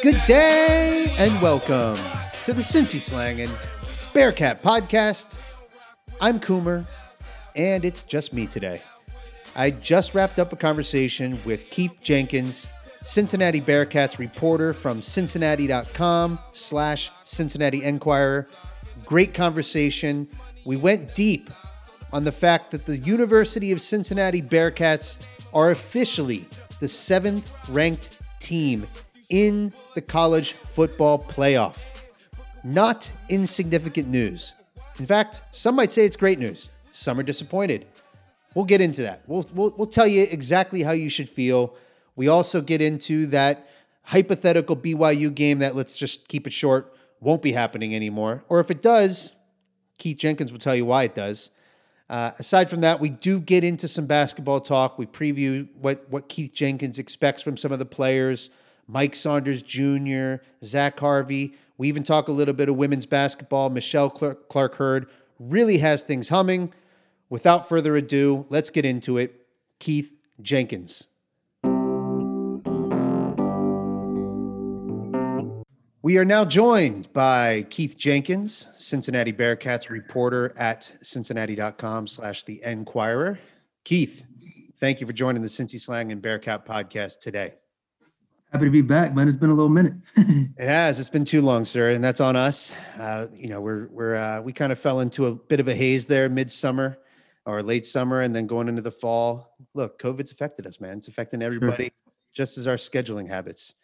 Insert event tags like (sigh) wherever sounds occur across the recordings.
Good day and welcome to the Cincy Slang and Bearcat podcast. I'm Coomer, and it's just me today. I just wrapped up a conversation with Keith Jenkins, Cincinnati Bearcats reporter from Cincinnati.com slash Cincinnati Enquirer. Great conversation. We went deep on the fact that the University of Cincinnati Bearcats are officially the seventh ranked team in the college football playoff. Not insignificant news. In fact, some might say it's great news. Some are disappointed. We'll get into that. We'll, we'll, we'll tell you exactly how you should feel. We also get into that hypothetical BYU game that, let's just keep it short, won't be happening anymore. Or if it does, Keith Jenkins will tell you why it does. Uh, aside from that, we do get into some basketball talk. We preview what, what Keith Jenkins expects from some of the players Mike Saunders Jr., Zach Harvey. We even talk a little bit of women's basketball. Michelle Clark-Heard really has things humming. Without further ado, let's get into it. Keith Jenkins. We are now joined by Keith Jenkins, Cincinnati Bearcats reporter at cincinnati.com slash the Enquirer. Keith, thank you for joining the Cincy Slang and Bearcat podcast today. Happy to be back, man. It's been a little minute. (laughs) it has. It's been too long, sir, and that's on us. Uh, you know, we're we're uh, we kind of fell into a bit of a haze there, midsummer or late summer, and then going into the fall. Look, COVID's affected us, man. It's affecting everybody, sure. just as our scheduling habits.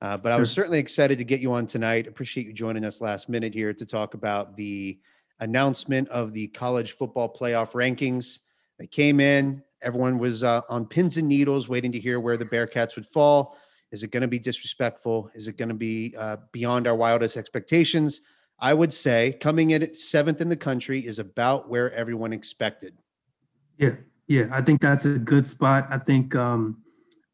Uh, but sure. I was certainly excited to get you on tonight. Appreciate you joining us last minute here to talk about the announcement of the college football playoff rankings. They came in. Everyone was uh, on pins and needles, waiting to hear where the Bearcats would fall. Is it going to be disrespectful? Is it going to be uh, beyond our wildest expectations? I would say coming in at seventh in the country is about where everyone expected. Yeah, yeah, I think that's a good spot. I think um,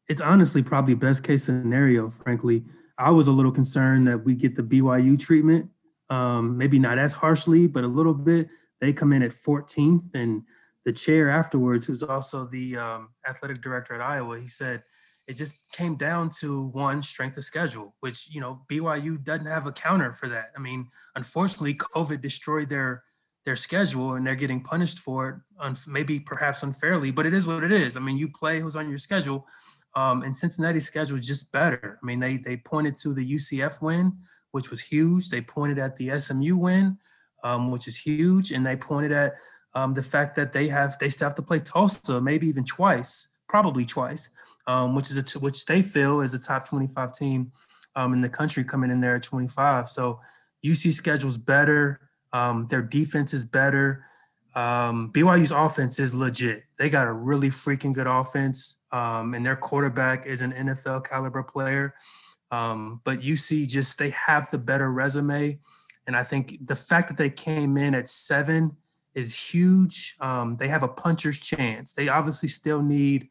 it's honestly probably best case scenario. Frankly, I was a little concerned that we get the BYU treatment, um, maybe not as harshly, but a little bit. They come in at 14th, and the chair afterwards, who's also the um, athletic director at Iowa, he said it just came down to one strength of schedule, which you know BYU doesn't have a counter for that. I mean, unfortunately, COVID destroyed their their schedule and they're getting punished for it, un- maybe perhaps unfairly, but it is what it is. I mean, you play who's on your schedule. Um, and Cincinnati's schedule is just better. I mean, they they pointed to the UCF win, which was huge. They pointed at the SMU win, um, which is huge, and they pointed at um, the fact that they have they still have to play Tulsa, maybe even twice, probably twice, um, which is which they feel is a top 25 team um, in the country coming in there at 25. So UC schedule's better. Um, their defense is better. Um, BYU's offense is legit. They got a really freaking good offense, um, and their quarterback is an NFL caliber player. Um, but UC just they have the better resume, and I think the fact that they came in at seven is huge. They have a puncher's chance. They obviously still need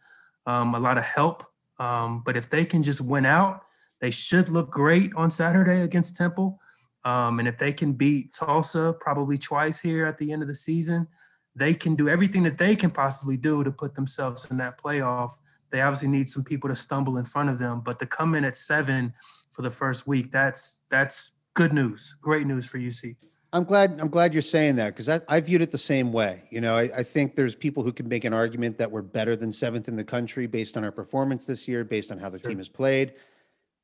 um, a lot of help, um, but if they can just win out, they should look great on Saturday against Temple. Um, and if they can beat Tulsa probably twice here at the end of the season, they can do everything that they can possibly do to put themselves in that playoff. They obviously need some people to stumble in front of them, but to come in at seven for the first week, that's that's good news, great news for UC. I'm glad. I'm glad you're saying that because I, I, viewed it the same way. You know, I, I, think there's people who can make an argument that we're better than seventh in the country based on our performance this year, based on how the sure. team has played.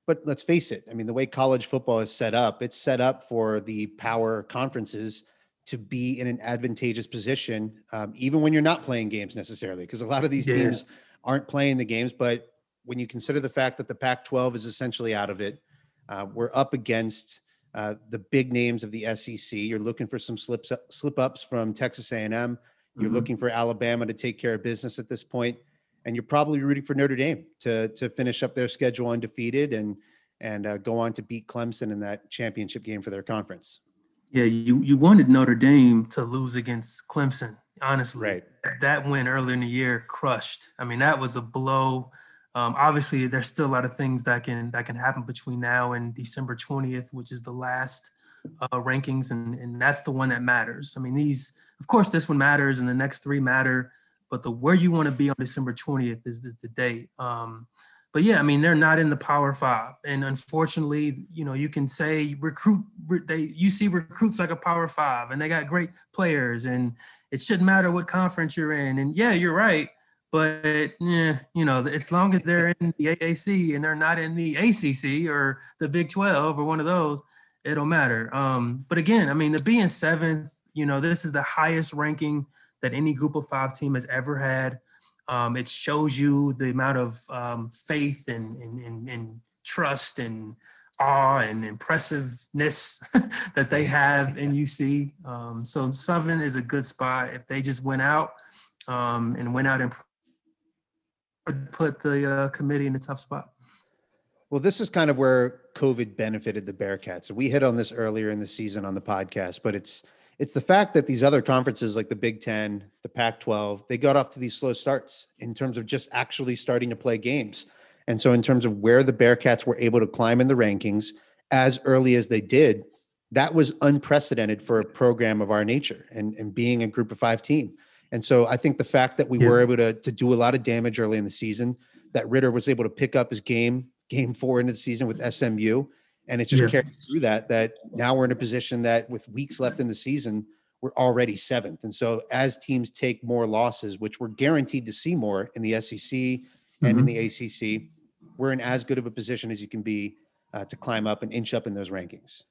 But let's face it. I mean, the way college football is set up, it's set up for the power conferences to be in an advantageous position, um, even when you're not playing games necessarily, because a lot of these yeah. teams aren't playing the games. But when you consider the fact that the Pac-12 is essentially out of it, uh, we're up against uh, the big names of the SEC. You're looking for some slips slip ups from Texas A&M. You're mm-hmm. looking for Alabama to take care of business at this point and you're probably rooting for Notre Dame to to finish up their schedule undefeated and and uh, go on to beat Clemson in that championship game for their conference. Yeah, you you wanted Notre Dame to lose against Clemson. Honestly, right. that win earlier in the year crushed. I mean, that was a blow. Um, obviously, there's still a lot of things that can that can happen between now and December 20th, which is the last uh, rankings, and and that's the one that matters. I mean, these, of course, this one matters, and the next three matter but the where you want to be on December 20th is the, the date. Um, but yeah, I mean, they're not in the Power Five, and unfortunately, you know, you can say recruit. They you see recruits like a Power Five, and they got great players, and it shouldn't matter what conference you're in. And yeah, you're right, but yeah, you know, as long as they're in the AAC and they're not in the ACC or the Big Twelve or one of those, it'll matter. Um, but again, I mean, the being seventh, you know, this is the highest ranking that any Group of Five team has ever had. Um, it shows you the amount of um, faith and, and, and, and, trust and awe and impressiveness (laughs) that they have in (laughs) UC. Um, so Southern is a good spot if they just went out um, and went out and put the uh, committee in a tough spot. Well, this is kind of where COVID benefited the Bearcats. We hit on this earlier in the season on the podcast, but it's it's the fact that these other conferences like the Big Ten, the Pac 12, they got off to these slow starts in terms of just actually starting to play games. And so, in terms of where the Bearcats were able to climb in the rankings as early as they did, that was unprecedented for a program of our nature and, and being a group of five team. And so, I think the fact that we yeah. were able to, to do a lot of damage early in the season, that Ridder was able to pick up his game, game four into the season with SMU, and it just yeah. carried through that that now we're in a position that with weeks left in the season we're already seventh and so as teams take more losses which we're guaranteed to see more in the sec and mm-hmm. in the acc we're in as good of a position as you can be uh, to climb up and inch up in those rankings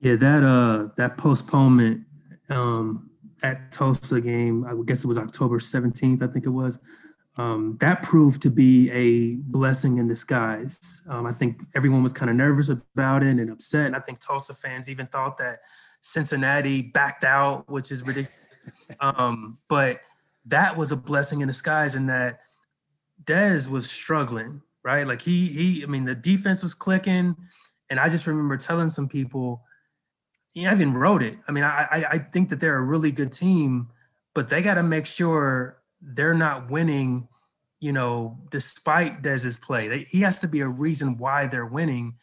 yeah that uh that postponement um at tulsa game i guess it was october 17th i think it was um, that proved to be a blessing in disguise. Um, I think everyone was kind of nervous about it and upset. And I think Tulsa fans even thought that Cincinnati backed out, which is ridiculous. (laughs) Um, but that was a blessing in disguise in that Dez was struggling, right? Like he, he, I mean, the defense was clicking. And I just remember telling some people, yeah, I even wrote it. I mean, I, I think that they're a really good team, but they got to make sure they're not winning, you know, despite Dez's play. They, he has to be a reason why they're winning.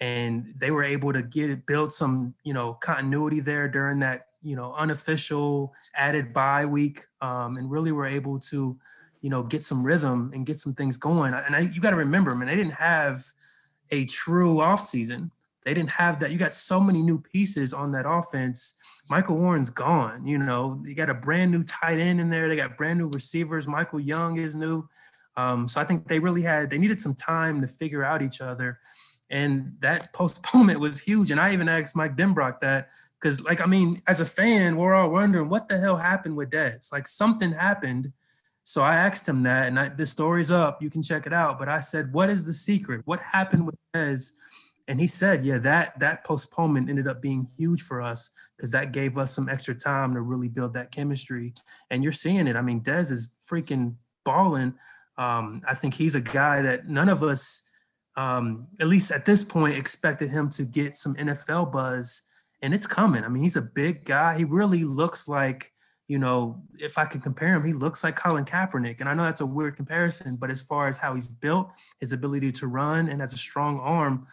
And they were able to get it, build some, you know, continuity there during that, you know, unofficial added bye week, um, and really were able to, you know, get some rhythm and get some things going. And I, you got to remember, man, they didn't have a true offseason. They didn't have that. You got so many new pieces on that offense Michael Warren's gone. You know, you got a brand new tight end in there. They got brand new receivers. Michael Young is new. Um, so I think they really had they needed some time to figure out each other, and that (laughs) postponement was huge. And I even asked Mike Denbrock that because, like, I mean, as a fan, we're all wondering what the hell happened with Dez. Like something happened. So I asked him that, and I, the story's up. You can check it out. But I said, "What is the secret? What happened with Dez?" And he said, yeah, that that postponement ended up being huge for us because that gave us some extra time to really build that chemistry. And you're seeing it. I mean, Dez is freaking balling. Um, I think he's a guy that none of us, um, at least at this point, expected him to get some NFL buzz, and it's coming. I mean, he's a big guy. He really looks like, you know, if I can compare him, he looks like Colin Kaepernick. And I know that's a weird comparison, but as far as how he's built, his ability to run, and has a strong arm,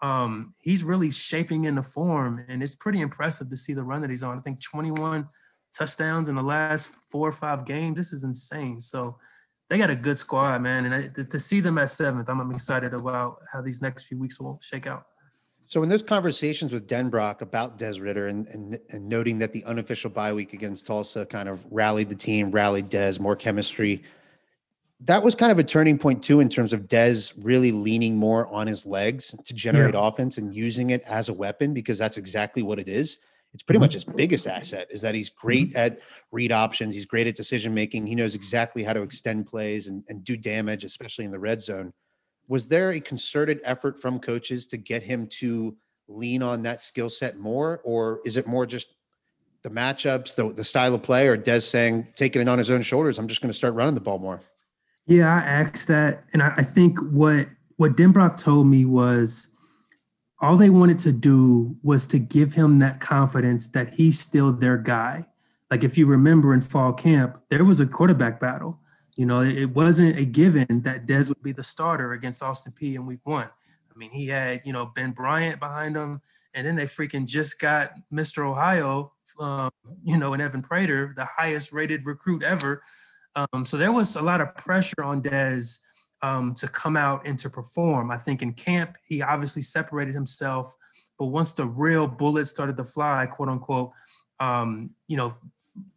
um, he's really shaping in the form, and it's pretty impressive to see the run that he's on. I think 21 touchdowns in the last four or five games. This is insane. So they got a good squad, man, and I, to, to, see them at seventh, I'm, I'm excited about how these next few weeks will shake out. So in those conversations with Denbrock about Des Ridder and, and, and noting that the unofficial bye week against Tulsa kind of rallied the team, rallied Des, more chemistry that was kind of a turning point too in terms of Dez really leaning more on his legs to generate yeah. offense and using it as a weapon because that's exactly what it is. It's pretty mm-hmm. much his biggest asset is that he's great mm-hmm. at read options. He's great at decision making. He knows exactly how to extend plays and, and do damage, especially in the red zone. Was there a concerted effort from coaches to get him to lean on that skill set more, or is it more just the matchups, the, the style of play, or Dez saying, taking it on his own shoulders, I'm just going to start running the ball more? Yeah, I asked that, and I, I think what what Denbrock told me was all they wanted to do was to give him that confidence that he's still their guy. Like if you remember in fall camp, there was a quarterback battle. You know, it wasn't a given that Dez would be the starter against Austin Peay in week one. I mean, he had, you know, Ben Bryant behind him, and then they freaking just got Mr. Ohio, um, you know, and Evan Prater, the highest rated recruit ever, um, so there was a lot of pressure on Dez um, to come out and to perform. I think in camp, he obviously separated himself, but once the real bullets started to fly, quote unquote, um, you know,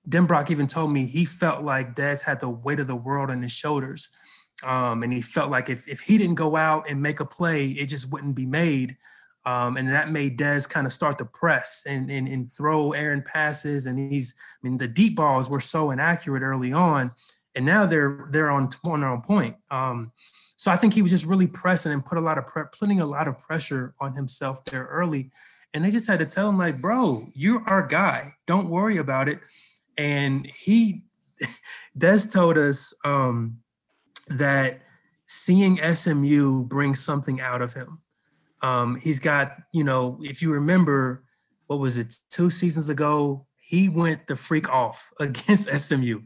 Denbrock even told me he felt like Dez had the weight of the world on his shoulders. Um, and he felt like if, if he didn't go out and make a play, it just wouldn't be made. Um, and that made Dez kind of start to press and, and, and throw errant passes. And he's, I mean, the deep balls were so inaccurate early on and now they're they're on on their own point. Um, so I think he was just really pressing and put a lot of putting a lot of pressure on himself there early, and they just had to tell him like, bro, you're our guy. Don't worry about it. And he, (laughs) Des told us um, that seeing SMU brings something out of him. Um, he's got, you know, if you remember, what was it, two seasons ago, he went the freak off (laughs) against SMU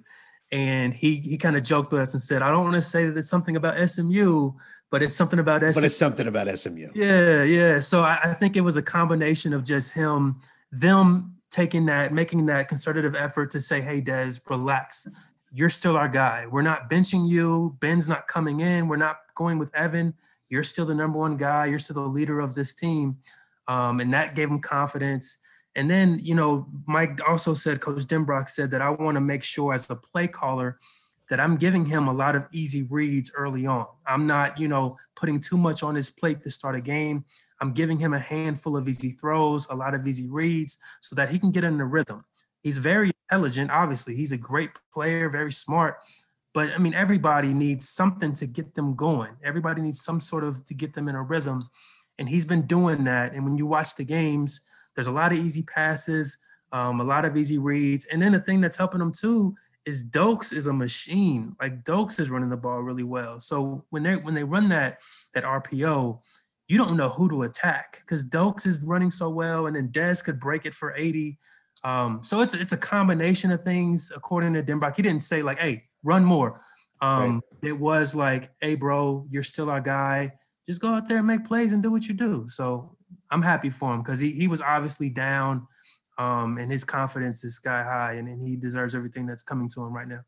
and he he kind of joked with us and said, "I don't want to say that it's something about SMU, but it's something about SMU." But it's something about SMU. Yeah, yeah. So I, I think it was a combination of just him, them taking that, making that concerted effort to say, "Hey, Des, relax. You're still our guy. We're not benching you. Ben's not coming in. We're not going with Evan. You're still the number one guy. You're still the leader of this team." Um, and that gave him confidence. And then, you know, Mike also said, Coach Denbrock said that I want to make sure as a play caller that I'm giving him a lot of easy reads early on. I'm not, you know, putting too much on his plate to start a game. I'm giving him a handful of easy throws, a lot of easy reads so that he can get in the rhythm. He's very intelligent, obviously. He's a great player, very smart. But I mean, everybody needs something to get them going. Everybody needs some sort of to get them in a rhythm. And he's been doing that. And when you watch the games, there's a lot of easy passes, um, a lot of easy reads. And then the thing that's helping them too is Doaks is a machine. Like Doaks is running the ball really well. So when they when they run that that RPO, you don't know who to attack because Doaks is running so well, and then Des could break it for 80. Um, so it's it's a combination of things. According to Denbrock, he didn't say like, "Hey, run more." Um, right. It was like, "Hey, bro, you're still our guy. Just go out there and make plays and do what you do." So I'm happy for him because he he was obviously down, um, and his confidence is sky high, and, and he deserves everything that's coming to him right now.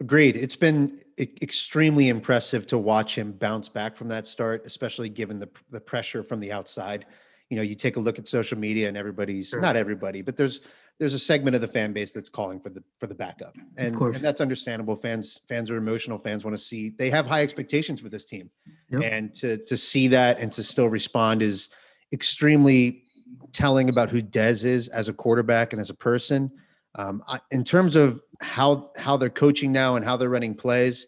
Agreed. It's been extremely impressive to watch him bounce back from that start, especially given the the pressure from the outside. You know, you take a look at social media, and everybody's sure. not everybody, but there's there's a segment of the fan base that's calling for the for the backup, and, and that's understandable. Fans fans are emotional. Fans want to see. They have high expectations for this team, yep. and to to see that and to still respond is extremely telling about who Dez is as a quarterback and as a person. Um, I, in terms of how how they're coaching now and how they're running plays,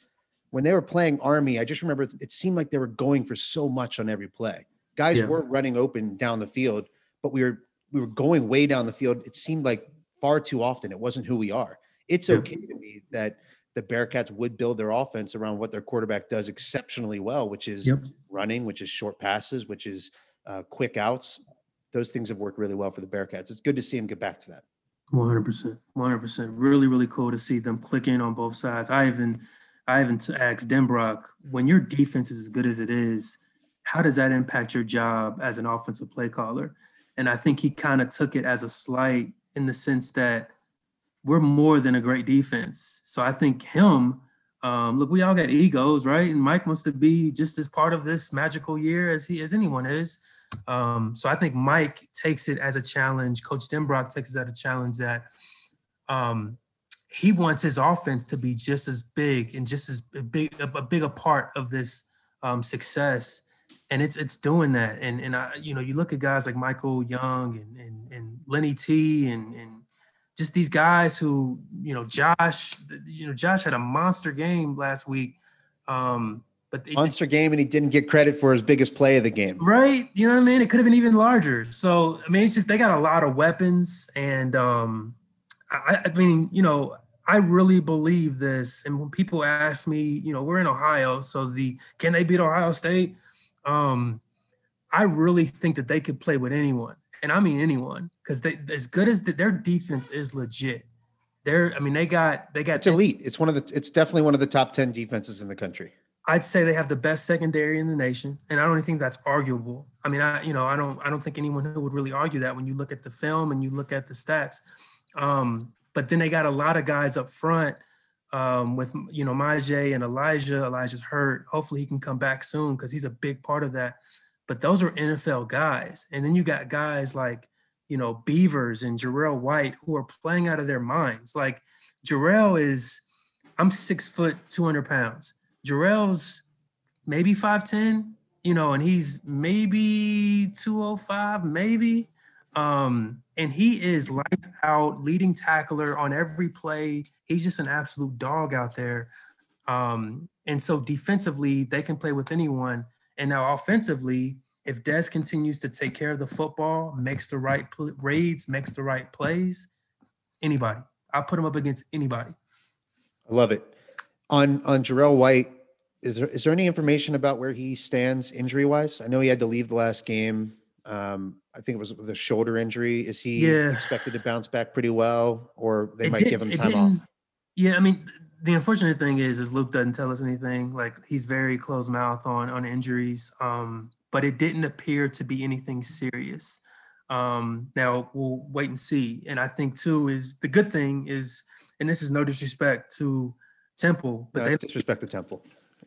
when they were playing Army, I just remember it seemed like they were going for so much on every play. Guys yeah. were running open down the field, but we were we were going way down the field. It seemed like far too often. It wasn't who we are. It's yeah. okay to me that the Bearcats would build their offense around what their quarterback does exceptionally well, which is yep. running, which is short passes, which is uh, quick outs. Those things have worked really well for the Bearcats. It's good to see them get back to that. 100%. 100%. Really, really cool to see them click in on both sides. I even, I even asked Denbrock, when your defense is as good as it is, how does that impact your job as an offensive play caller? And I think he kind of took it as a slight in the sense that we're more than a great defense. So I think him, um, look, we all got egos, right? And Mike wants to be just as part of this magical year as he as anyone is. Um, so I think Mike takes it as a challenge. Coach Denbrock takes it as a challenge that um, he wants his offense to be just as big and just as big a, a bigger part of this um, success. And it's it's doing that. And and I, you know, you look at guys like Michael Young and and, and Lenny T and and just these guys who, you know, Josh, you know, Josh had a monster game last week. Um, but it, monster game, and he didn't get credit for his biggest play of the game. Right? You know what I mean? It could have been even larger. So I mean, it's just they got a lot of weapons, and um, I, I mean, you know, I really believe this. And when people ask me, you know, we're in Ohio, so the can they beat Ohio State? Um, I really think that they could play with anyone, and I mean anyone, because they as good as the, their defense is legit. They're, I mean, they got they got it's elite. It's one of the. It's definitely one of the top ten defenses in the country. I'd say they have the best secondary in the nation, and I don't even think that's arguable. I mean, I you know I don't I don't think anyone who would really argue that when you look at the film and you look at the stats. Um, but then they got a lot of guys up front um, with you know Myjai and Elijah. Elijah's hurt. Hopefully he can come back soon because he's a big part of that. But those are NFL guys, and then you got guys like you know Beavers and Jarrell White who are playing out of their minds. Like Jarrell is, I'm six foot, two hundred pounds. Jarrell's maybe five ten, you know, and he's maybe two oh five, maybe. Um, and he is lights out, leading tackler on every play. He's just an absolute dog out there. Um, and so defensively, they can play with anyone. And now offensively, if Des continues to take care of the football, makes the right pl- reads, makes the right plays, anybody, I'll put him up against anybody. I love it. On on Jarrell White, is there is there any information about where he stands injury wise? I know he had to leave the last game. Um, I think it was the shoulder injury. Is he Yeah. expected to bounce back pretty well, or they It might did- give him time off? Yeah, I mean, the unfortunate thing is, is Luke doesn't tell us anything. Like he's very close mouth on on injuries. Um, but it didn't appear to be anything serious. Um, now we'll wait and see. And I think too is the good thing is, and this is no disrespect to Temple, but No, they, disrespect the temple.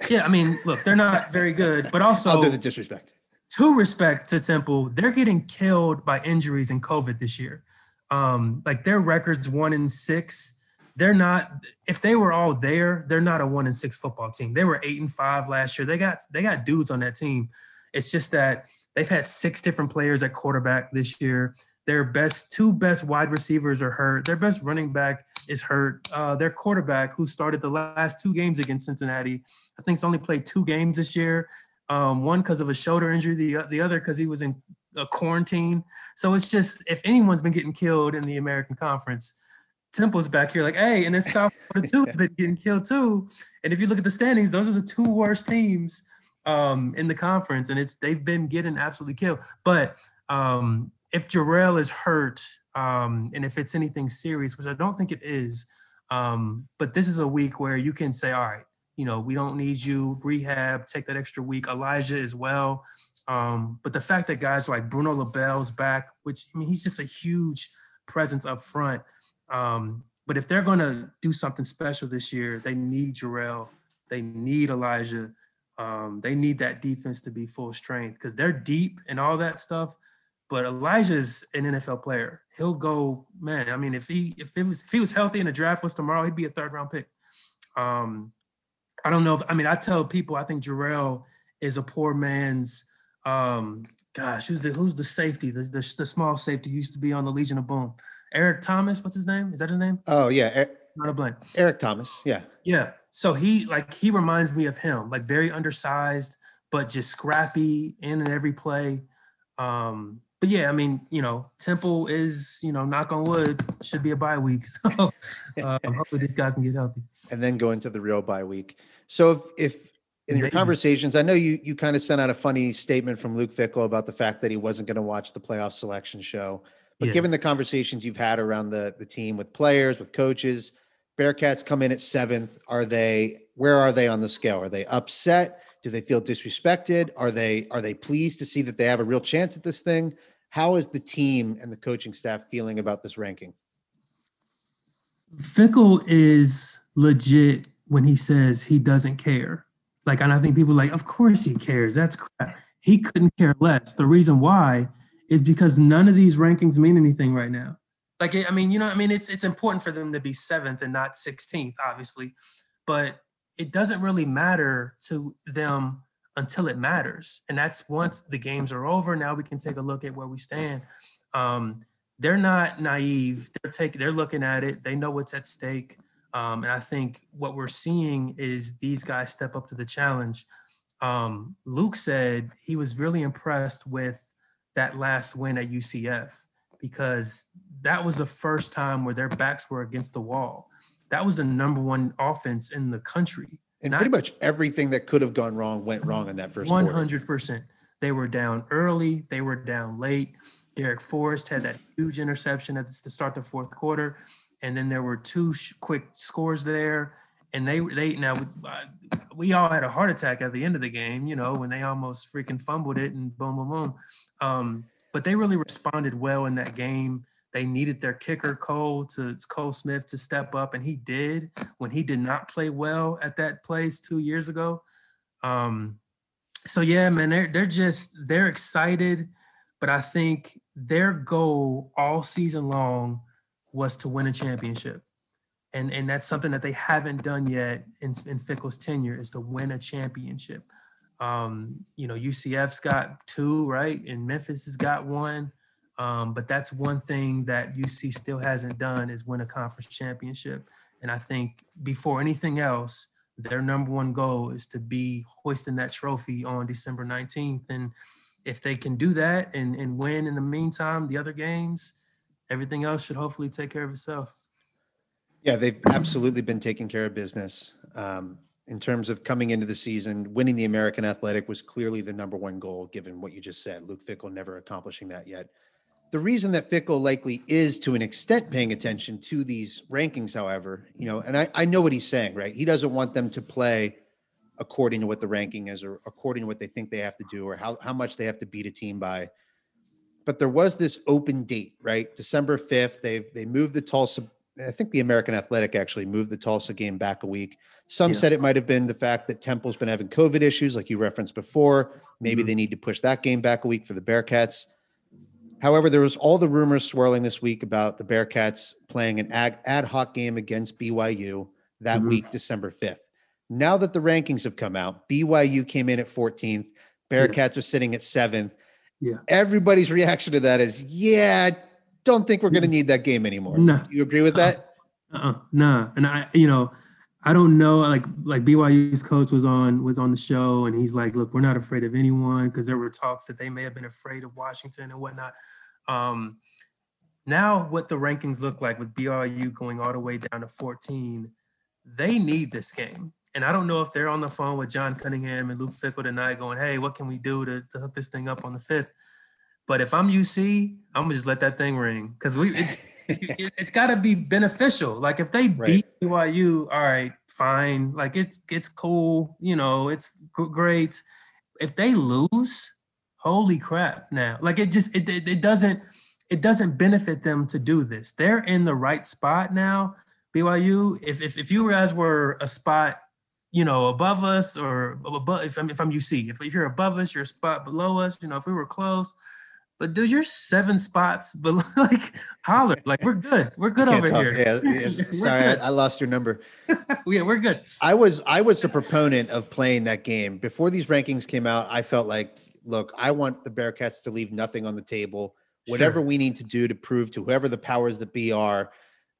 yeah, I mean, look, they're not very good, but also (laughs) I'll do the disrespect. To respect to Temple, they're getting killed by injuries and COVID this year. Um, like their records one in six. They're not. If they were all there, they're not a one in six football team. They were eight and five last year. They got they got dudes on that team. It's just that they've had six different players at quarterback this year. Their best two best wide receivers are hurt. Their best running back is hurt. Uh, their quarterback, who started the last two games against Cincinnati, I think, has only played two games this year um, one because of a shoulder injury, the the other because he was in a quarantine. So it's just if anyone's been getting killed in the American Conference, Temple's back here like, hey, and it's South Florida too been getting killed too. And if you look at the standings, those are the two worst teams um, in the conference, and it's they've been getting absolutely killed. But um, if Jarrell is hurt, um, and if it's anything serious, which I don't think it is, um, but this is a week where you can say, all right you know, we don't need you, rehab, take that extra week. Elijah as well. Um, but the fact that guys like Bruno LaBelle's back, which I mean, he's just a huge presence up front. Um, but if they're going to do something special this year, they need Jarrell, they need Elijah, um, they need that defense to be full strength because they're deep and all that stuff. But Elijah's an NFL player. He'll go, man. I mean, if he if it was if he was healthy and the draft was tomorrow, he'd be a third round pick. Um, I don't know if I mean I tell people I think Jarrell is a poor man's um gosh, who's the who's the safety? The, the, the small safety used to be on the Legion of Boom. Eric Thomas, what's his name? Is that his name? Oh yeah, E- Not a blank. Eric Thomas. Yeah, Yeah. So he like he reminds me of him, like very undersized, but just scrappy in and every play. Um, but yeah, I mean, you know, Temple is, you know, knock on wood, should be a bye week. (laughs) So (laughs) um, hopefully these guys can get healthy. and then go into the real bye week. So if if in your conversations, I know you you kind of sent out a funny statement from Luke Fickell about the fact that he wasn't going to watch the playoff selection show. But Yeah. given the conversations you've had around the the team with players, with coaches, Bearcats come in at seventh. Are they where are they on the scale? Are they upset? Do they feel disrespected? Are they are they pleased to see that they have a real chance at this thing? How is the team and the coaching staff feeling about this ranking? Fickell is legit when he says he doesn't care. Like, and I think people like, of course he cares. That's crap. He couldn't care less. The reason why is because none of these rankings mean anything right now. Like, I mean, you know, I mean, it's it's important for them to be seventh and not 16th, obviously, but it doesn't really matter to them until it matters. And that's once the games are over. Now we can take a look at where we stand. Um, they're not naive. They're taking, they're looking at it. They know what's at stake. Um, and I think what we're seeing is these guys step up to the challenge. Um, Luke said he was really impressed with that last win at UCF because that was the first time where their backs were against the wall. That was the number one offense in the country. And Not- pretty much everything that could have gone wrong went wrong in that first hundred percent. They were down early. They were down late. Darrick Forrest had that huge interception at the, to start the fourth quarter, and then there were two sh- quick scores there. And they they now uh, we all had a heart attack at the end of the game, you know, when they almost freaking fumbled it and boom boom boom. Um, but they really responded well in that game. They needed their kicker Cole to Cole Smith to step up, and he did when he did not play well at that place two years ago. Um, so yeah, man, they're they're just they're excited, but I think their goal all season long was to win a championship. And, and that's something that they haven't done yet in, in Fickell's tenure is to win a championship. Um, you know, UCF's got two, right? And Memphis has got one. Um, but that's one thing that UC still hasn't done is win a conference championship. And I think before anything else, their number one goal is to be hoisting that trophy on December 19th. And if they can do that and, and win in the meantime, the other games, everything else should hopefully take care of itself. Yeah, they've absolutely been taking care of business. Um, in terms of coming into the season, winning the American Athletic was clearly the number one goal, given what you just said. Luke Fickell never accomplishing that yet. The reason that Fickell likely is to an extent paying attention to these rankings, however, you know, and I, I know what he's saying, right? He doesn't want them to play according to what the ranking is or according to what they think they have to do or how, how much they have to beat a team by. But there was this open date, right? December 5th. They've they moved the Tulsa I think the American Athletic actually moved the Tulsa game back a week. Some yeah. said it might have been the fact that Temple's been having COVID issues, like you referenced before. Maybe mm-hmm. they need to push that game back a week for the Bearcats. However, there was all the rumors swirling this week about the Bearcats playing an ad, ad hoc game against BYU that mm-hmm. week, December 5th. Now that the rankings have come out, BYU came in at 14th, Bearcats yeah. are sitting at 7th. Yeah. Everybody's reaction to that is, yeah, don't think we're going to need that game anymore. No. Do you agree with that? Uh, uh-uh. Nah. And I, you know, I don't know. Like, like BYU's coach was on was on the show, and he's like, "Look, we're not afraid of anyone," because there were talks that they may have been afraid of Washington and whatnot. Um, now, what the rankings look like with BYU going all the way down to 14, they need this game. And I don't know if they're on the phone with John Cunningham and Luke Fickell tonight, going, "Hey, what can we do to, to hook this thing up on the fifth? But if I'm UC, I'm gonna just let that thing ring because we it, (laughs) it, has got to be beneficial. Like if they right. beat BYU, all right, fine. Like it's it's cool, you know, it's great. If they lose, holy crap! Now, like it just it, it, it doesn't it doesn't benefit them to do this. They're in the right spot now. BYU, if if, if you guys were a spot you know, above us or above, if I'm, if I'm UC, if, if you're above us, you're a spot below us, you know, if we were close, but dude, you're seven spots, (laughs) but like holler, like we're good. We're good over talk. here. Yeah, (laughs) yeah. sorry, I, I, lost your number. (laughs) yeah, we're good. I was I was a proponent of playing that game before these rankings came out. I felt like, look, I want the Bearcats to leave nothing on the table. Whatever sure. we need to do to prove to whoever the powers that be are,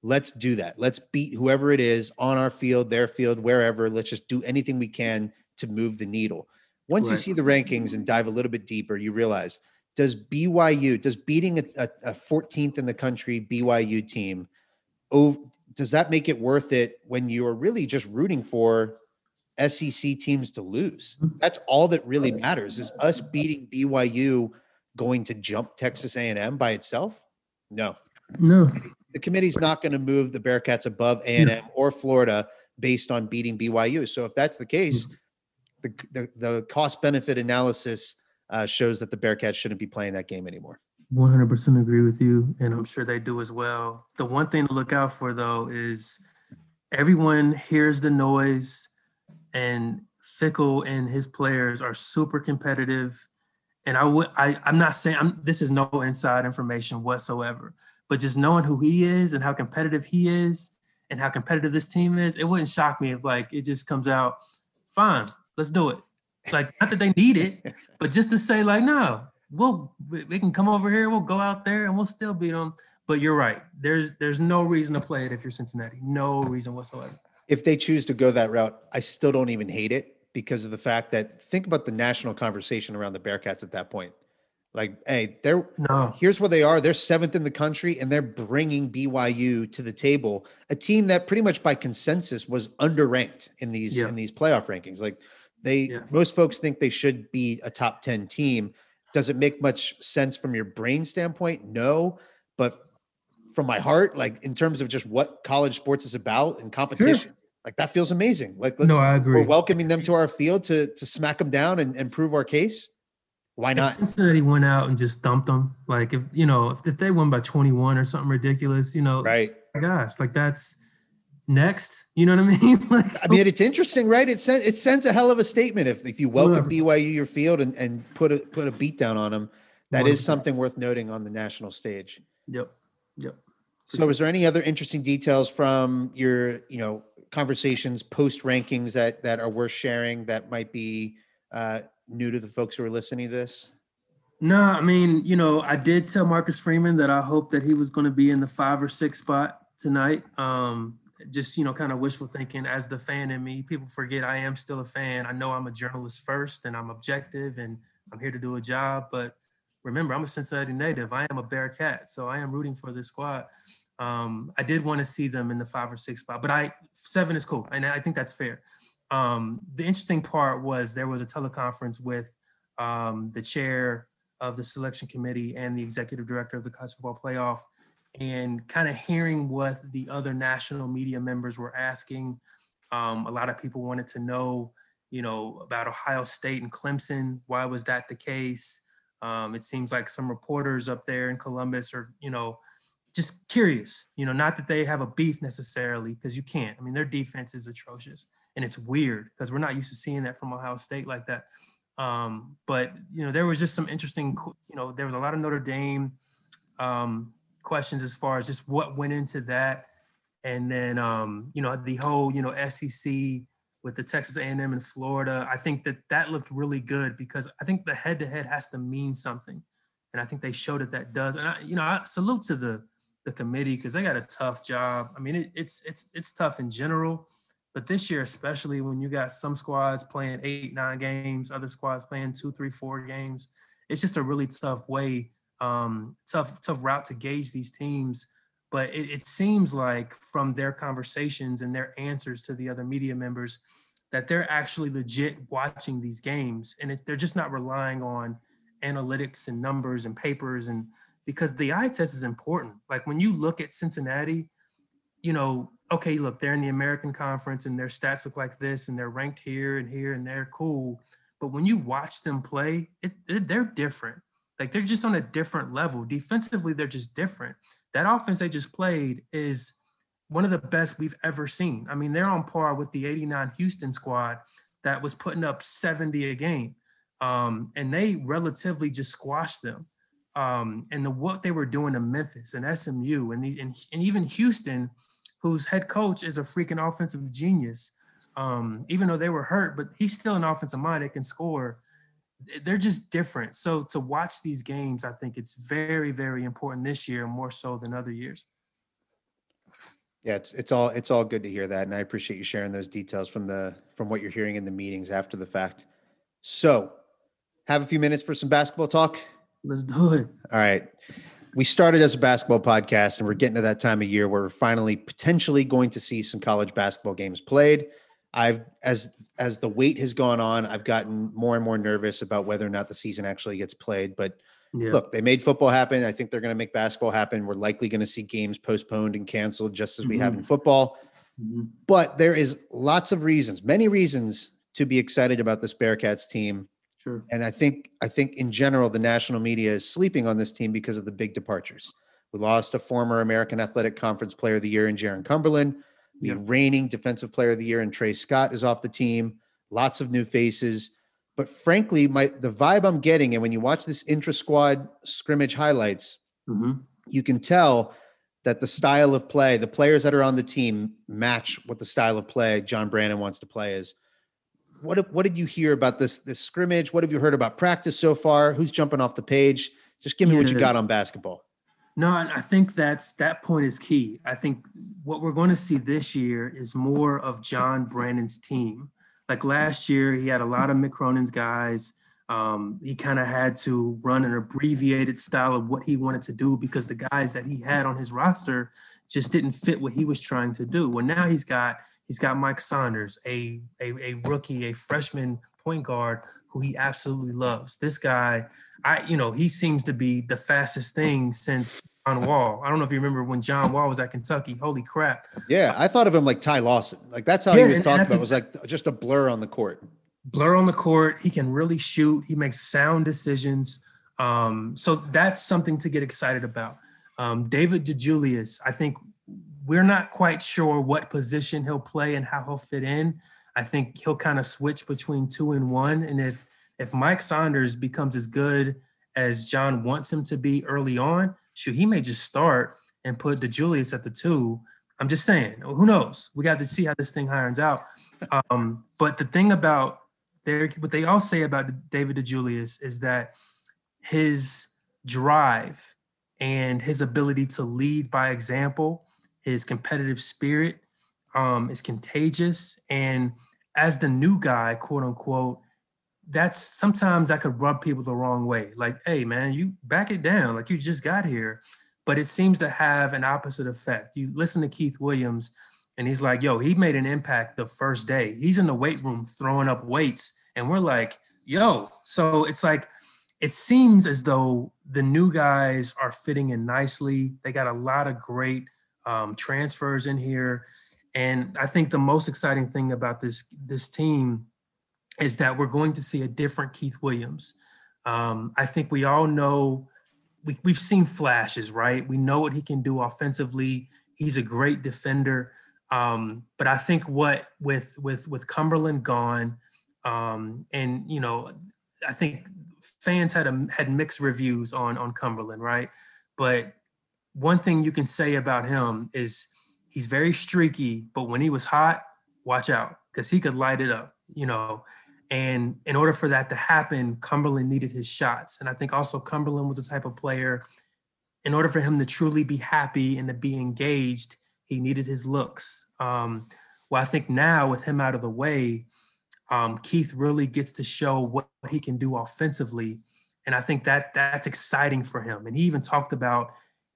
let's do that. Let's beat whoever it is on our field, their field, wherever. Let's just do anything we can to move the needle. Once right. you see the rankings and dive a little bit deeper, you realize does BYU, does beating a, a, a 14th in the country BYU team, oh, does that make it worth it when you're really just rooting for SEC teams to lose? Mm-hmm. That's all that really matters. Is us beating BYU going to jump Texas A&M by itself? No. No. The committee's not going to move the Bearcats above A&M yeah. or Florida based on beating BYU. So if that's the case, mm-hmm. the, the, the cost benefit analysis uh, shows that the Bearcats shouldn't be playing that game anymore. 100% agree with you, and I'm sure they do as well. The one thing to look out for, though, is everyone hears the noise, and Fickell and his players are super competitive. And I would, I, I'm not saying I'm, this is no inside information whatsoever, but just knowing who he is and how competitive he is, and how competitive this team is, it wouldn't shock me if like it just comes out, fine, let's do it. Like, not that they need it, (laughs) but just to say, like, no, we'll we can come over here, we'll go out there, and we'll still beat them. But you're right. There's there's no reason to play it if you're Cincinnati. No reason whatsoever. If they choose to go that route, I still don't even hate it because of the fact that think about the national conversation around the Bearcats at that point. Like, hey, they're no. Here's where they are. They're seventh in the country, and they're bringing BYU to the table, a team that pretty much by consensus was underranked in these yeah. in these playoff rankings. Like they yeah. most folks think they should be a top 10 team. Does it make much sense from your brain standpoint? No, but from my heart, like in terms of just what college sports is about and competition, sure. like that feels amazing. Like no, I agree. We're welcoming them to our field to to smack them down and, and prove our case. Why not? If Cincinnati went out and just thumped them. Like if you know if, if they won by 21 or something ridiculous, you know, right? Gosh, like that's next. You know what I (laughs) mean? like, I mean, it's interesting, right? It sends it sends a hell of a statement if if you welcome 100%. BYU your field and and put a put a beat down on them. That 100%. is something worth noting on the national stage. Yep. Yep. So, was there any other interesting details from your, you know, conversations post rankings that that are worth sharing that might be uh, new to the folks who are listening to this? No, I mean, you know, I did tell Marcus Freeman that I hope that he was going to be in the five or six spot tonight. Um, just you know, kind of wishful thinking as the fan in me. People forget I am still a fan. I know I'm a journalist first, and I'm objective, and I'm here to do a job. But remember, I'm a Cincinnati native. I am a Bearcat, so I am rooting for this squad. Um, I did want to see them in the five or six spot, but I seven is cool, and I think that's fair. Um, the interesting part was there was a teleconference with um, the chair of the selection committee and the executive director of the college football playoff, and kind of hearing what the other national media members were asking. Um, a lot of people wanted to know, you know, about Ohio State and Clemson. Why was that the case? Um, it seems like some reporters up there in Columbus are, you know, just curious, you know, not that they have a beef necessarily, because you can't. I mean, their defense is atrocious and it's weird because we're not used to seeing that from Ohio State like that. Um, but you know, there was just some interesting, you know, there was a lot of Notre Dame um, questions as far as just what went into that, and then um, you know the whole you know SEC with the Texas A&M in Florida. I think that that looked really good because I think the head-to-head has to mean something, and I think they showed that that does. And I, you know, I salute to the the committee because they got a tough job. I mean, it, it's it's it's tough in general, but this year especially when you got some squads playing eight nine games, other squads playing two three four games, it's just a really tough way, um, tough tough route to gauge these teams. But it, it seems like from their conversations and their answers to the other media members that they're actually legit watching these games and they're just not relying on analytics and numbers and papers and because the eye test is important. Like when you look at Cincinnati, you know, okay, look, they're in the American Conference and their stats look like this and they're ranked here and here and they're cool. But when you watch them play, it, it, they're different. Like they're just on a different level. Defensively, they're just different. That offense they just played is one of the best we've ever seen. I mean, they're on par with the 89 Houston squad that was putting up 70 a game. Um, and they relatively just squashed them um, and the what they were doing to Memphis and SMU and, these, and, and even Houston, whose head coach is a freaking offensive genius. Um, even though they were hurt, but he's still an offensive mind that can score. They're just different. So to watch these games, I think it's very, very important this year, more so than other years. Yeah, it's it's all it's all good to hear that, and I appreciate you sharing those details from the from what you're hearing in the meetings after the fact. So, have a few minutes for some basketball talk. Let's do it. All right. We started as a basketball podcast, and we're getting to that time of year where we're finally potentially going to see some college basketball games played. I've as as the wait has gone on, I've gotten more and more nervous about whether or not the season actually gets played. But yeah. look, they made football happen. I think they're going to make basketball happen. We're likely going to see games postponed and canceled, just as mm-hmm. we have in mm-hmm. football. Mm-hmm. But there is lots of reasons, many reasons to be excited about this Bearcats team Sure. And I think I think in general the national media is sleeping on this team because of the big departures. We lost a former American Athletic Conference Player of the Year in Jarron Cumberland. The yep. reigning Defensive Player of the Year in Tre Scott is off the team. Lots of new faces. But frankly, my the vibe I'm getting, and when you watch this intra squad scrimmage highlights, mm-hmm. you can tell that the style of play, the players that are on the team match what the style of play John Brannen wants to play is what what did you hear about this this scrimmage? What have you heard about practice so far? Who's jumping off the page? Just give me yeah. what you got on basketball. No, I think that's that point is key. I think what we're going to see this year is more of John Brannen's team. Like last year, he had a lot of Mick Cronin's guys. Um, he kind of had to run an abbreviated style of what he wanted to do because the guys that he had on his roster just didn't fit what he was trying to do. Well, now he's got He's got Mike Saunders, a, a, a rookie, a freshman point guard who he absolutely loves. This guy, I you know, he seems to be the fastest thing since John Wall. I don't know if you remember when John Wall was at Kentucky. Holy crap! Yeah, I thought of him like Ty Lawson. Like that's how yeah, he was talked about. It was like just a blur on the court. blur on the court. He can really shoot. He makes sound decisions. Um, so that's something to get excited about. Um, David DeJulius, I think we're not quite sure what position he'll play and how he'll fit in. I think he'll kind of switch between two and one. And if if Mike Saunders becomes as good as John wants him to be early on, shoot, he may just start and put DeJulius at the two. I'm just saying, who knows? We got to see how this thing irons out. Um, but the thing about there, what they all say about David DeJulius is that his drive and his ability to lead by example, his competitive spirit um, is contagious. And as the new guy, quote unquote, that's sometimes I could rub people the wrong way. Like, hey, man, you back it down. Like you just got here. But it seems to have an opposite effect. You listen to Keith Williams, and he's like, yo, he made an impact the first day. He's in the weight room throwing up weights. And we're like, yo. So it's like, it seems as though the new guys are fitting in nicely. They got a lot of great um, transfers in here. And I think the most exciting thing about this this team is that we're going to see a different Keith Williams. Um, I think we all know we, we've seen flashes, right? We know what he can do offensively. He's a great defender. Um, but I think what with with with Cumberland gone, um, and you know, I think fans had a, had mixed reviews on on Cumberland, right? But one thing you can say about him is he's very streaky, but when he was hot, watch out because he could light it up, you know. And in order for that to happen, Cumberland needed his shots. And I think also Cumberland was the type of player, in order for him to truly be happy and to be engaged, he needed his looks. Um, well, I think now with him out of the way, um, Keith really gets to show what he can do offensively. And I think that that's exciting for him. And he even talked about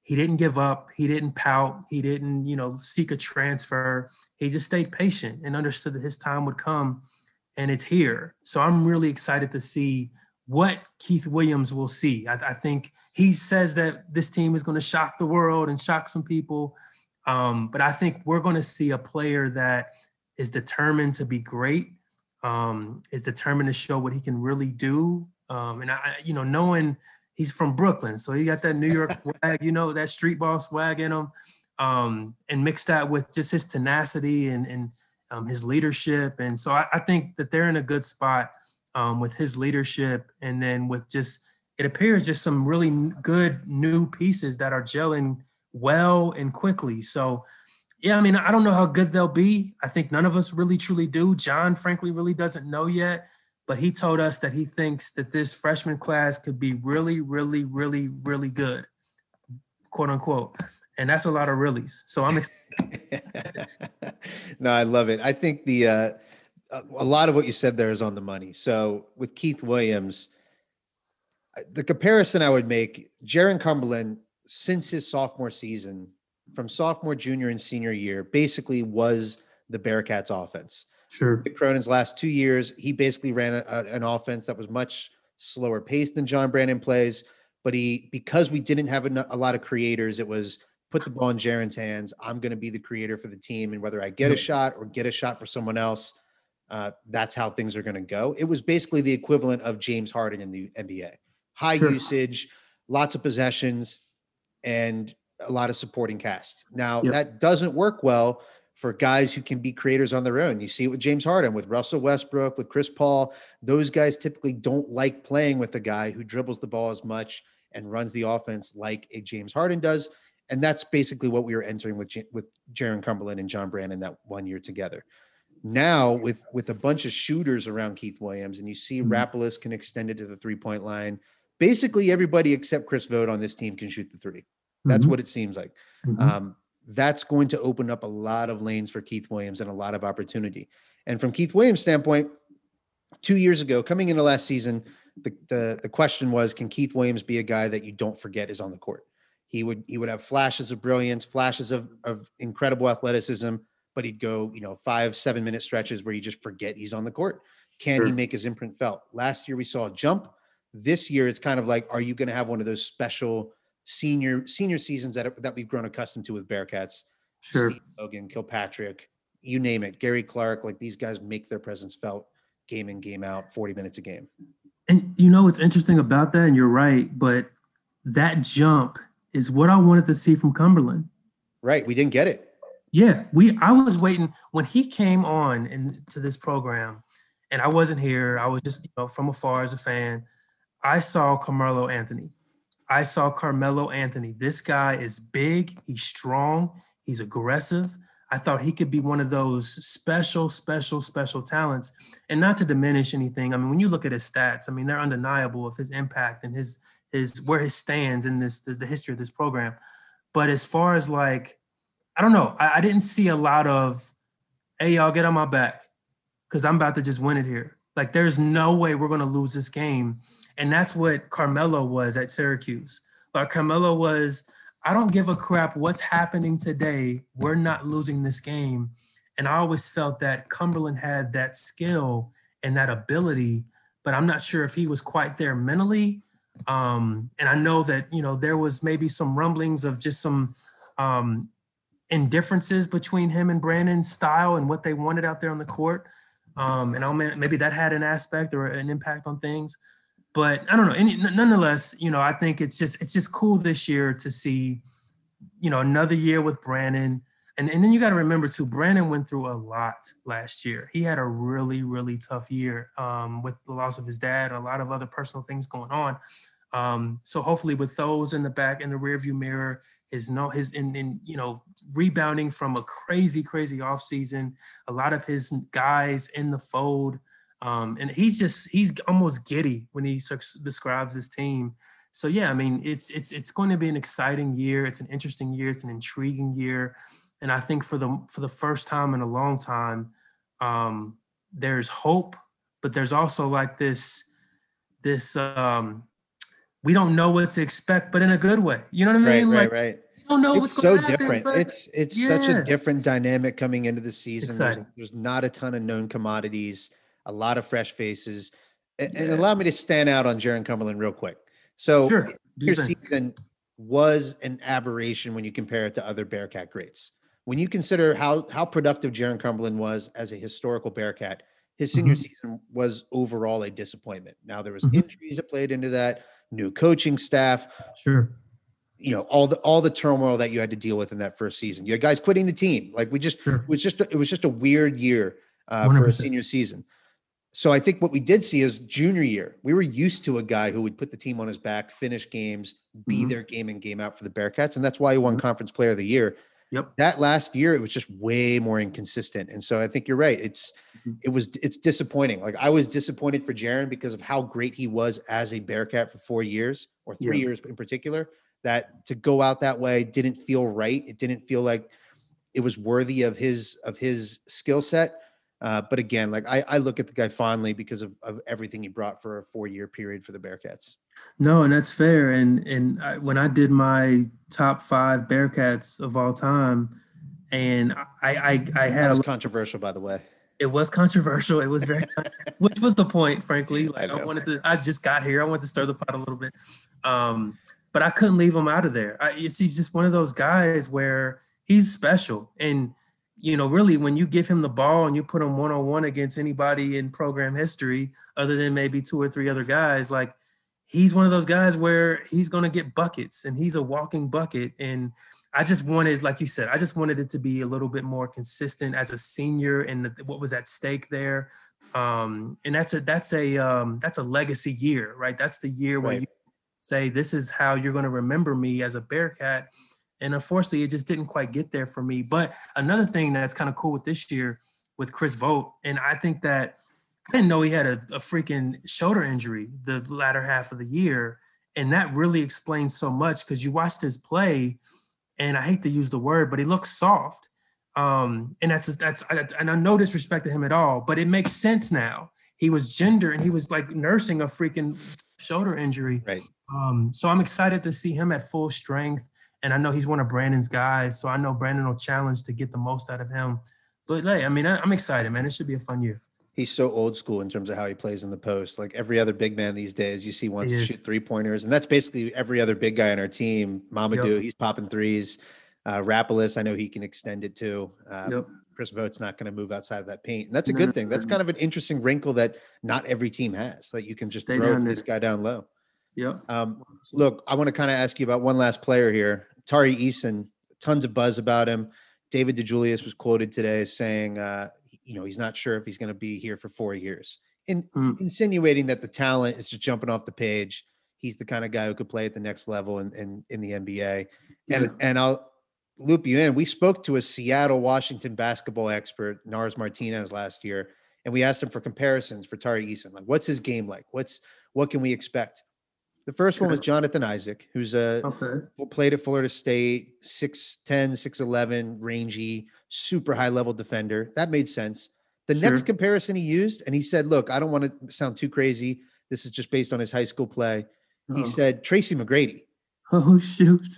he didn't give up, he didn't pout, he didn't, you know, seek a transfer. He just stayed patient and understood that his time would come and it's here. So I'm really excited to see what Keith Williams will see. I, I think he says that this team is going to shock the world and shock some people. Um, but I think we're going to see a player that is determined to be great, um, is determined to show what he can really do. Um, and I, you know, knowing he's from Brooklyn, so he got that New York (laughs) swag, you know, that street ball swag in him, um, and mixed that with just his tenacity and and um, his leadership. And so I, I, think that they're in a good spot um, with his leadership. And then with just, it appears just some really good new pieces that are gelling well and quickly. So, yeah, I mean, I don't know how good they'll be. I think none of us really truly do. John, frankly, really doesn't know yet. But he told us that he thinks that this freshman class could be really, really, really, really good, quote unquote and that's a lot of reallys. So I'm excited. (laughs) no, I love it. I think the uh, a lot of what you said there is on the money. So with Keith Williams, the comparison I would make, Jarron Cumberland, since his sophomore season, from sophomore, junior, and senior year, basically was the Bearcats offense. Sure. Mick Cronin's last two years, he basically ran a, a, an offense that was much slower paced than John Brannen plays. But he, because we didn't have a, a lot of creators, it was put the ball in Jarron's hands. I'm going to be the creator for the team. And whether I get a shot or get a shot for someone else, uh, that's how things are going to go. It was basically the equivalent of James Harden in the NBA high sure. usage, lots of possessions, and a lot of supporting cast. Now, yep. that doesn't work well for guys who can be creators on their own. You see it with James Harden, with Russell Westbrook, with Chris Paul. Those guys typically don't like playing with a guy who dribbles the ball as much and runs the offense like a James Harden does and that's basically what we were entering with with Jarron Cumberland and John Brannen that one year together. Now with with a bunch of shooters around Keith Williams, and you see mm-hmm. Rapolas can extend it to the three point line. Basically, everybody except Chris Vogt on this team can shoot the 3 That's mm-hmm. what it seems like. Mm-hmm. Um, that's going to open up a lot of lanes for Keith Williams and a lot of opportunity. And from Keith Williams' standpoint, two years ago, coming into last season, the, the the question was, can Keith Williams be a guy that you don't forget is on the court? He would he would have flashes of brilliance, flashes of of incredible athleticism, but he'd go you know five seven minute stretches where you just forget he's on the court. Can sure. he make his imprint felt? Last year we saw a jump. This year it's kind of like, are you going to have one of those special senior senior seasons that that we've grown accustomed to with Bearcats? Sure. Steve Logan, Kilpatrick, you name it, Gary Clark. Like these guys make their presence felt. game in, game out, 40 minutes a game. And you know what's interesting about that, and you're right, but that jump is what I wanted to see from Cumberland. Right. We didn't get it. Yeah, we I was waiting when he came on into this program, and I wasn't here. I was just, you know, from afar as a fan. I saw Carmelo Anthony. I saw Carmelo Anthony. This guy is big, he's strong, he's aggressive. I thought he could be one of those special, special, special talents. And not to diminish anything. I mean, when you look at his stats, I mean, they're undeniable of his impact and his his where he stands in this the, the history of this program. But as far as like, I don't know, I, I didn't see a lot of, hey, y'all get on my back because I'm about to just win it here. Like, there's no way we're gonna lose this game. And that's what Carmelo was at Syracuse. But Carmelo was, I don't give a crap what's happening today. We're not losing this game. And I always felt that Cumberland had that skill and that ability, but I'm not sure if he was quite there mentally. Um, and I know that, you know, there was maybe some rumblings of just some um, indifferences between him and Brannen's style and what they wanted out there on the court. Um, and I'll, maybe that had an aspect or an impact on things but I don't know. Any, nonetheless, you know, I think it's just it's just cool this year to see, you know, another year with Brannen. And, and then you got to remember too, Brannen went through a lot last year. He had a really, really tough year um, with the loss of his dad, a lot of other personal things going on. Um, so hopefully, with those in the back in the rearview mirror, his no his in, in you know rebounding from a crazy, crazy off season, a lot of his guys in the fold. Um, and he's just he's almost giddy when he describes his team. So yeah, I mean it's it's it's going to be an exciting year. It's an interesting year. It's an intriguing year, and I think for the for the first time in a long time, um, there's hope, but there's also like this this um, we don't know what to expect, but in a good way. You know what I mean? Right, like, right, right. Don't know it's what's so happen, different. It's it's yeah. such a different dynamic coming into the season. There's, there's, not a ton of known commodities a lot of fresh faces. And, yeah. and allow me to stand out on Jarron Cumberland real quick. So sure. your season was an aberration when you compare it to other Bearcat greats. When you consider how how productive Jarron Cumberland was as a historical Bearcat, his senior mm-hmm. season was overall a disappointment. Now there was mm-hmm. injuries that played into that, new coaching staff. Sure. You know, all the all the turmoil that you had to deal with in that first season. You had guys quitting the team. Like we just sure. it was just a, it was just a weird year uh, for a senior season. So I think what we did see is junior year, we were used to a guy who would put the team on his back, finish games, be mm-hmm. their game in, game out for the Bearcats. And that's why he won conference player of the year. Yep. That last year, it was just way more inconsistent. And so I think you're right. It's, mm-hmm. it was, it's disappointing. Like I was disappointed for Jarron because of how great he was as a Bearcat for four years or three yeah. years in particular, that to go out that way didn't feel right. It didn't feel like it was worthy of his, of his skill set. Uh, but again, like I, I look at the guy fondly because of, of everything he brought for a four year period for the Bearcats. No, and that's fair. And and I, when I did my top five Bearcats of all time, and I I, I had that was a controversial, by the way. It was controversial. It was very, (laughs) which was the point, frankly. Like I, I, wanted to, I just got here. I wanted to stir the pot a little bit, um, but I couldn't leave him out of there. I, it's he's just one of those guys where he's special and you know, really when you give him the ball and you put him one on one against anybody in program history, other than maybe two or three other guys, like he's one of those guys where he's going to get buckets and he's a walking bucket. And I just wanted, like you said, I just wanted it to be a little bit more consistent as a senior and what was at stake there. Um, and that's a that's a um, that's a legacy year, right? That's the year where right. you say this is how you're going to remember me as a Bearcat and unfortunately, it just didn't quite get there for me. But another thing that's kind of cool with this year with Chris Vogt, and I think that I didn't know he had a, a freaking shoulder injury the latter half of the year. And that really explains so much because you watched his play, and I hate to use the word, but he looks soft. Um, and that's that's and I no disrespect to him at all, but it makes sense now. He was gender and he was like nursing a freaking shoulder injury. Right. Um, so I'm excited to see him at full strength. And I know he's one of Brannen's guys, so I know Brannen will challenge to get the most out of him. But hey, I mean, I, am excited, man. It should be a fun year. He's so old school in terms of how he plays in the post. Like every other big man these days, you see wants to shoot three pointers, and that's basically every other big guy on our team. Mamadou, yep. he's popping threes. Uh, I know he can extend it too. Um, yep. Chris Vogt's not going to move outside of that paint. And that's a good thing. That's kind of an interesting wrinkle that not every team has. That you can just Stay throw this guy down low. Yeah. Um, look, I want to kind of ask you about one last player here. Tari Eason, tons of buzz about him. David DeJulius was quoted today as saying, uh, you know, he's not sure if he's going to be here for four years, in, mm. insinuating that the talent is just jumping off the page. He's the kind of guy who could play at the next level in, in, in the NBA. And, yeah. and I'll loop you in. We spoke to a Seattle, Washington basketball expert, Nars Martinez, last year, and we asked him for comparisons for Tari Eason. Like, what's his game like? What's what can we expect? The first one was Jonathan Isaac, who's a okay. played at Florida State, 6'10, 6'11, rangy, super high level defender. That made sense. The sure. next comparison he used, and he said, Look, I don't want to sound too crazy. This is just based on his high school play. He oh. said, Tracy McGrady. (laughs) Oh, shoot. (laughs)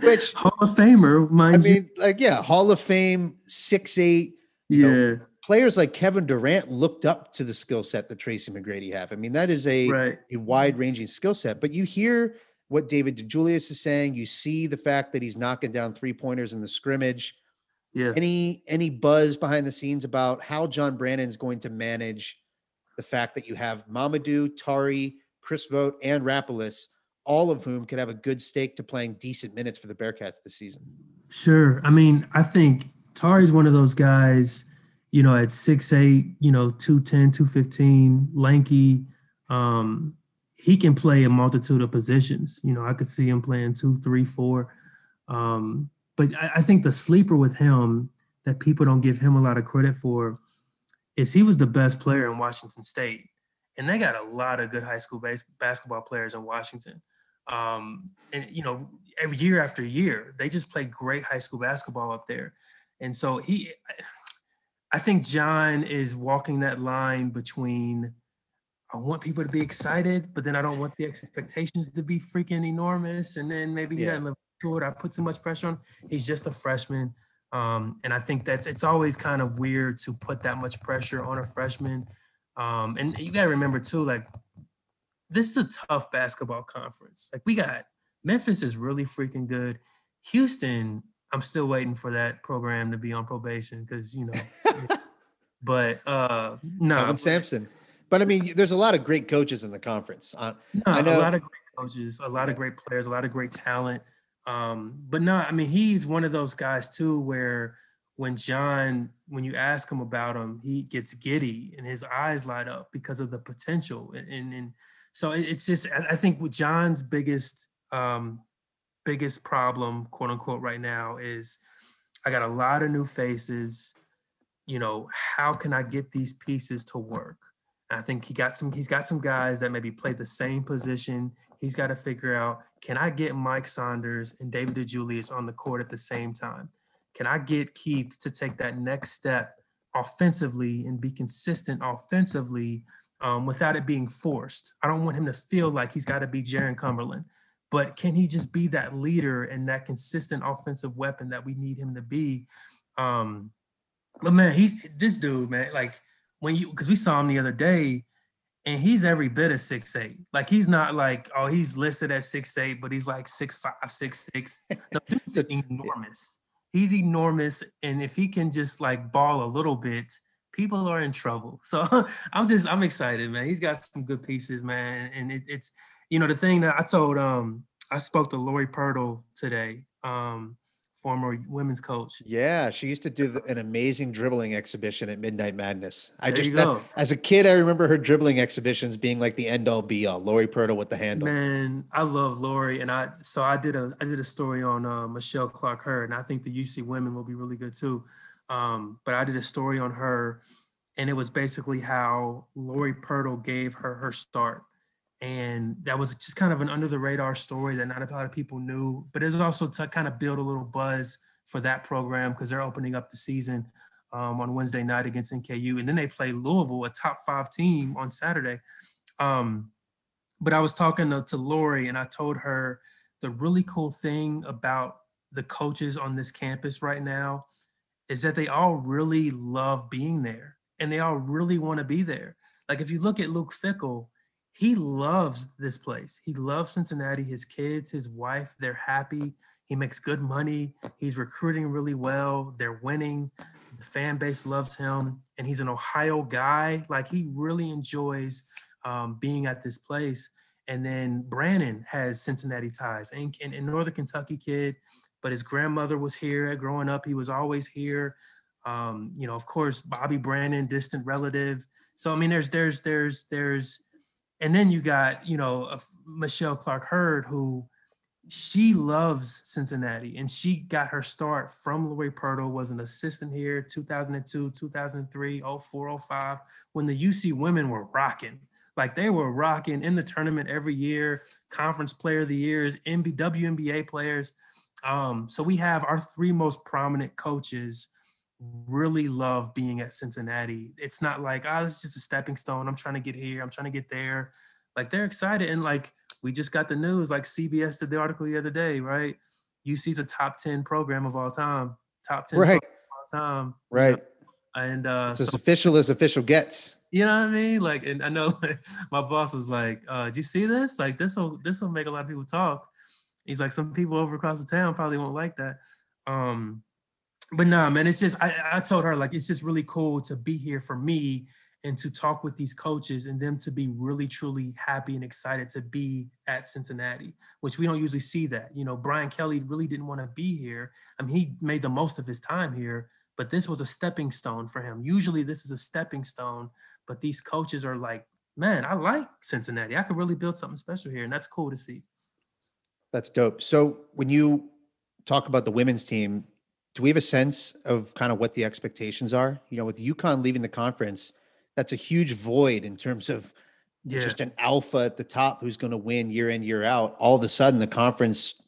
Which Hall of Famer, mind I mean, you. like, yeah, Hall of Fame, six eight. Yeah. Know, players like Kevin Durant looked up to the skill set that Tracy McGrady have. I mean, that is a, right. a wide ranging skill set. But you hear what David DeJulius is saying. You see the fact that he's knocking down three pointers in the scrimmage. Yeah. Any any buzz behind the scenes about how John Brannen is going to manage the fact that you have Mamadou, Tari, Chris Vogt, and Rapolas, all of whom could have a good stake to playing decent minutes for the Bearcats this season. Sure. I mean, I think Tari's one of those guys you know, at six eight, you know, 210, 215, lanky. Um, he can play a multitude of positions. You know, I could see him playing two, three, four. Um, but I, I think the sleeper with him that people don't give him a lot of credit for is he was the best player in Washington State. And they got a lot of good high school base, basketball players in Washington. Um, and, you know, every year after year, they just play great high school basketball up there. And so he, I think John is walking that line between I want people to be excited, but then I don't want the expectations to be freaking enormous. And then maybe he yeah. doesn't live to it. I put too much pressure on. He's just a freshman. Um, and I think that's it's always kind of weird to put that much pressure on a freshman. Um, and you gotta remember too, like this is a tough basketball conference. Like we got Memphis is really freaking good. Houston I'm still waiting for that program to be on probation because you know. (laughs) but uh no, Kelvin Sampson. But I mean, there's a lot of great coaches in the conference. Uh, no, I know a lot of great coaches, a lot of great players, a lot of great talent. Um, but no, I mean, he's one of those guys too, where when John, when you ask him about him, he gets giddy and his eyes light up because of the potential. And and, and so it's just, I think with John's biggest um, biggest problem, quote unquote, right now is I got a lot of new faces. You know, how can I get these pieces to work? And I think he got some. He's got some guys that maybe play the same position. He's got to figure out: Can I get Mike Saunders and David DeJulius on the court at the same time? Can I get Keith to take that next step offensively and be consistent offensively um, without it being forced? I don't want him to feel like he's got to be Jarron Cumberland but can he just be that leader and that consistent offensive weapon that we need him to be? Um, but man, he's this dude, man. Like when you because we saw him the other day, and he's every bit of six eight. Like he's not like oh he's listed at six eight, but he's like six five, six six. No, dude's (laughs) (laughs) enormous. He's enormous, and if he can just like ball a little bit, people are in trouble. So (laughs) I'm just I'm excited, man. He's got some good pieces, man, and it, it's you know, the thing that I told, um, I spoke to Lori Pirtle today, um, former women's coach. Yeah, she used to do the, an amazing dribbling exhibition at Midnight Madness. I there just, that, as a kid, I remember her dribbling exhibitions being like the end all be all. Lori Pirtle with the handle. Man, I love Lori, and I so I did a I did a story on uh, Michelle Clark Heard, and I think the UC women will be really good too. Um, but I did a story on her, and it was basically how Lori Pirtle gave her her start and that was just kind of an under the radar story that not a lot of people knew but it's also to kind of build a little buzz for that program because they're opening up the season um, on wednesday night against nku and then they play louisville a top five team on saturday. Um, but i was talking to, to lori and i told her the really cool thing about the coaches on this campus right now is that they all really love being there and they all really want to be there. Like if you look at luke fickell he loves this place. He loves Cincinnati, his kids, his wife, they're happy. He makes good money. He's recruiting really well. They're winning. The fan base loves him, and he's an Ohio guy. Like he really enjoys um, being at this place. And then Brannen has Cincinnati ties, and, and, and Northern Kentucky kid, but his grandmother was here growing up. He was always here. Um, you know, of course, Bobby Brannen, distant relative. So I mean, there's there's there's there's, and then you got you know Michelle Clark Heard who she loves Cincinnati and she got her start from Lori Pirtle, was an assistant here 2002, 2003, 04, 05, when the UC women were rocking. Like they were rocking in the tournament every year, conference player of the years, NBA, WNBA players. Um, so we have our three most prominent coaches really love being at Cincinnati. It's not like, ah, oh, it's just a stepping stone. I'm trying to get here. I'm trying to get there. Like they're excited. And like we just got the news, like CBS did the article the other day, right? UC's a top 10 program of all time. Top 10 right. all time. Right. You know? And uh it's so, as official as official gets. You know what I mean? Like, and I know like, my boss was like, uh, "Did you see this? Like, this will this will make a lot of people talk." He's like, "Some people over across the town probably won't like that." Um, but nah, man, it's just I, I told her like it's just really cool to be here for me and to talk with these coaches and them to be really truly happy and excited to be at Cincinnati, which we don't usually see that. You know, Brian Kelly really didn't want to be here. I mean, he made the most of his time here, but this was a stepping stone for him. Usually this is a stepping stone but these coaches are like, man, I like Cincinnati. I could really build something special here. And that's cool to see. That's dope. So when you talk about the women's team, do we have a sense of kind of what the expectations are? You know, with UConn leaving the conference, that's a huge void in terms of yeah. just an alpha at the top who's going to win year in, year out. All of a sudden, the conference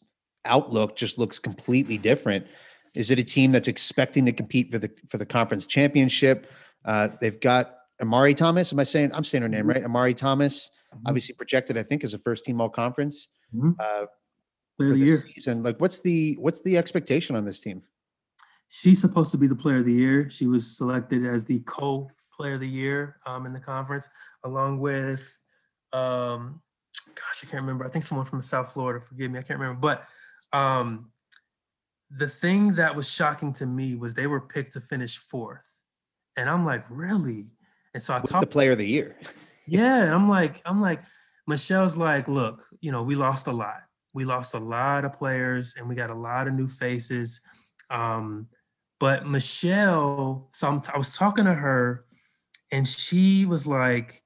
outlook just looks completely different. Is it a team that's expecting to compete for the for the conference championship? Uh, they've got Amari Thomas. Am I saying I'm saying her name mm-hmm. right? Amari Thomas, mm-hmm. obviously projected, I think, as a first team all conference. Mm-hmm. Uh, player of the year season. Like, what's the what's the expectation on this team? She's supposed to be the player of the year. She was selected as the co player of the year um, in the conference, along with, um, gosh, I can't remember. I think someone from South Florida. Forgive me, I can't remember. But um, the thing that was shocking to me was they were picked to finish fourth, and I'm like, really? And so I talked the player of the year. (laughs) yeah, I'm like, I'm like, Michelle's like, look, you know, we lost a lot. We lost a lot of players, and we got a lot of new faces. Um, but Michelle, so I'm, I was talking to her, and she was like,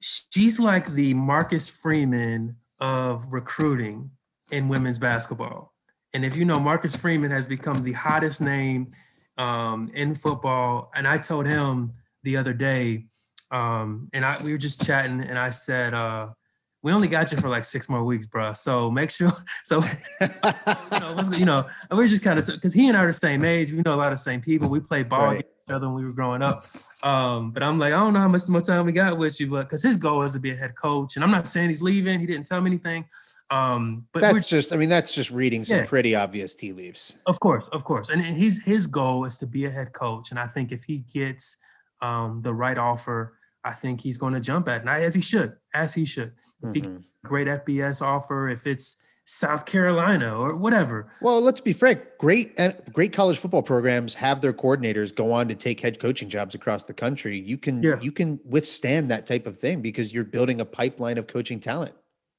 she's like the Marcus Freeman of recruiting in women's basketball. And if you know, Marcus Freeman has become the hottest name um, in football. And I told him the other day, um, and I we were just chatting, and I said, uh, "We only got you for like six more weeks, bro. So make sure." (laughs) So you know, you know we were just kind of because he and I are the same age. We know a lot of the same people. We played ball right. against each other when we were growing up. Um, but I'm like, I don't know how much more time we got with you, but because his goal is to be a head coach, and I'm not saying he's leaving. He didn't tell me anything. Um, but that's just, I mean, that's just reading some yeah. pretty obvious tea leaves. Of course, of course, and, and his his goal is to be a head coach, and I think if he gets um, the right offer, I think he's going to jump at, and as he should, as he should. Mm-hmm. he great FBS offer, if it's South Carolina or whatever. Well, let's be frank. Great, great college football programs have their coordinators go on to take head coaching jobs across the country. You can yeah. you can withstand that type of thing because you're building a pipeline of coaching talent.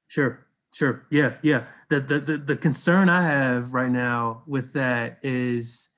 Sure, sure, yeah, yeah. The the the, the concern I have right now with that is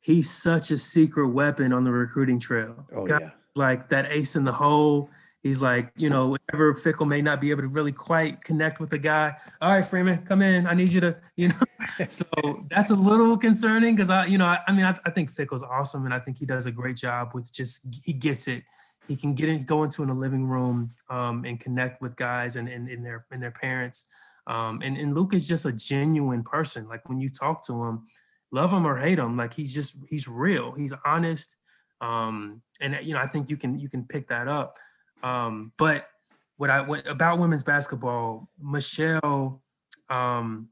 he's such a secret weapon on the recruiting trail. Oh, yeah. Like that ace in the hole. He's like, you know, whenever Fickell may not be able to really quite connect with the guy. All right, Freeman, come in. I need you to, you know. (laughs) so that's a little concerning because I, you know, I, I mean, I, I, think Fickell's awesome and I think he does a great job with just he gets it. He can get in, go into in a living room um, and connect with guys and, and, and their and their parents. Um, and, and Luke is just a genuine person. Like when you talk to him, love him or hate him, like he's just he's real. He's honest. Um, and you know, I think you can you can pick that up. Um, but what I what about women's basketball, Michelle, um,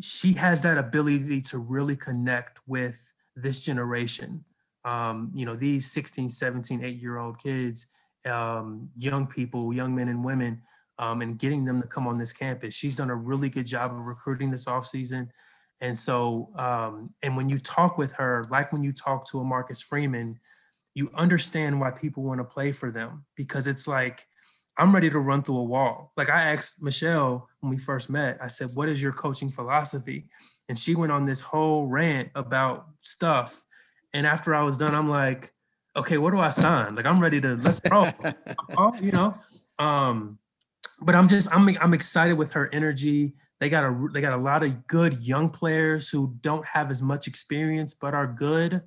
she has that ability to really connect with this generation. Um, you know, these 16, 17, 8 year old kids, um, young people, young men and women um, and getting them to come on this campus. She's done a really good job of recruiting this offseason. And so, um, and when you talk with her, like when you talk to a Marcus Freeman, you understand why people want to play for them because it's like, I'm ready to run through a wall. Like I asked Michelle when we first met, I said, What is your coaching philosophy? And she went on this whole rant about stuff. And after I was done, I'm like, okay, what do I sign? Like I'm ready to let's (laughs) go. you know. Um, but I'm just I'm I'm excited with her energy. They got a they got a lot of good young players who don't have as much experience but are good.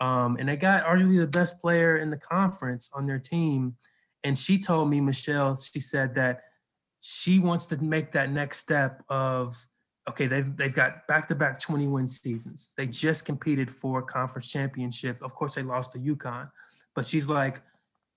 Um, and they got arguably the best player in the conference on their team. And she told me, Michelle, she said that she wants to make that next step of okay, they've they've got back-to-back 20 win seasons. They just competed for a conference championship. Of course, they lost to UConn, but she's like,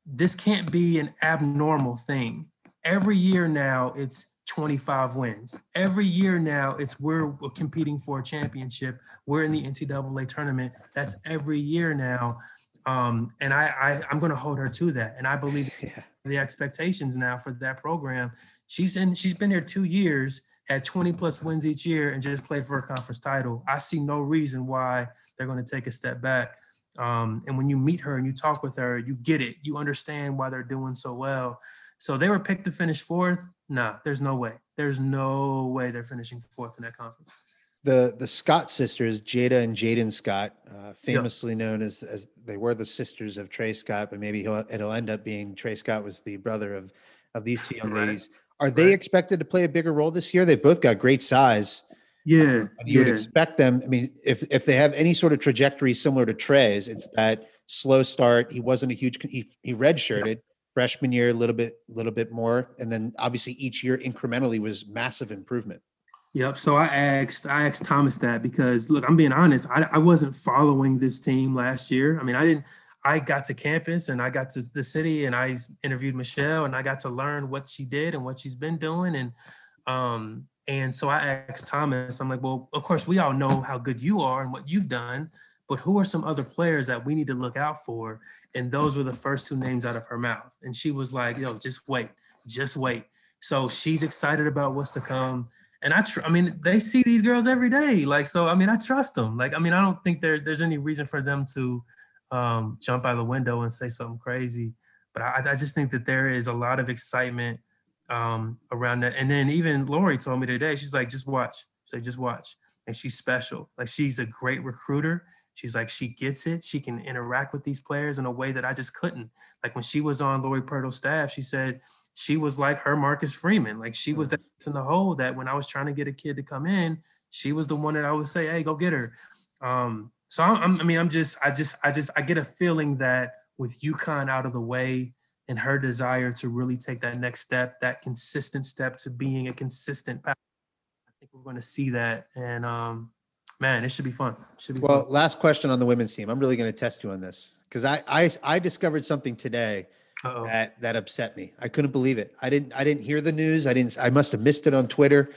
this can't be an abnormal thing. Every year now, it's 25 wins. Every year now, it's we're, competing for a championship. We're in the NCAA tournament. That's every year now. Um, and I, I I'm going to hold her to that. And I believe (laughs) yeah. the expectations now for that program. She's in. She's been here two years had 20 plus wins each year and just played for a conference title. I see no reason why they're going to take a step back. Um, and when you meet her and you talk with her, you get it. You understand why they're doing so well. So they were picked to finish fourth. Nah, there's no way. There's no way they're finishing fourth in that conference. The the Scott sisters, Jada and Jadyn Scott, uh, famously yep. known as as they were the sisters of Tre Scott, but maybe it'll end up being Tre Scott was the brother of of these two (laughs) young ladies. Are they right. expected to play a bigger role this year? They've both got great size. Yeah, um, you yeah. would expect them. I mean, if if they have any sort of trajectory similar to Tre's, it's that slow start. He wasn't a huge. He, he redshirted freshman year a little bit, a little bit more, and then obviously each year incrementally was massive improvement. Yep. So I asked I asked Thomas that because look, I'm being honest. I, I wasn't following this team last year. I mean, I didn't. I got to campus and I got to the city and I interviewed Michelle and I got to learn what she did and what she's been doing. And um, and so I asked Thomas, I'm like, well, of course we all know how good you are and what you've done, but who are some other players that we need to look out for? And those were the first two names out of her mouth. And she was like, yo, just wait, just wait. So she's excited about what's to come. And I, tr- I mean, they see these girls every day. Like, so, I mean, I trust them. Like, I mean, I don't think there, there's any reason for them to, um, jump out of the window and say something crazy. But I, I just think that there is a lot of excitement um, around that. And then even Lori told me today, she's like, just watch. Like, just watch. And she's special. Like she's a great recruiter. She's like, she gets it. She can interact with these players in a way that I just couldn't. Like when she was on Lori Pirtle's staff, she said she was like her Marcus Freeman. Like she was mm. that in the hole that when I was trying to get a kid to come in, she was the one that I would say, hey, go get her. Um, so I'm, I mean, I'm just, I just, I just, I get a feeling that with UConn out of the way and her desire to really take that next step, that consistent step to being a consistent I think we're going to see that. And um, man, it should be fun. It should be well. Fun. Last question on the women's team. I'm really going to test you on this because I, I, I discovered something today Uh-oh. that that upset me. I couldn't believe it. I didn't, I didn't hear the news. I didn't. I must have missed it on Twitter.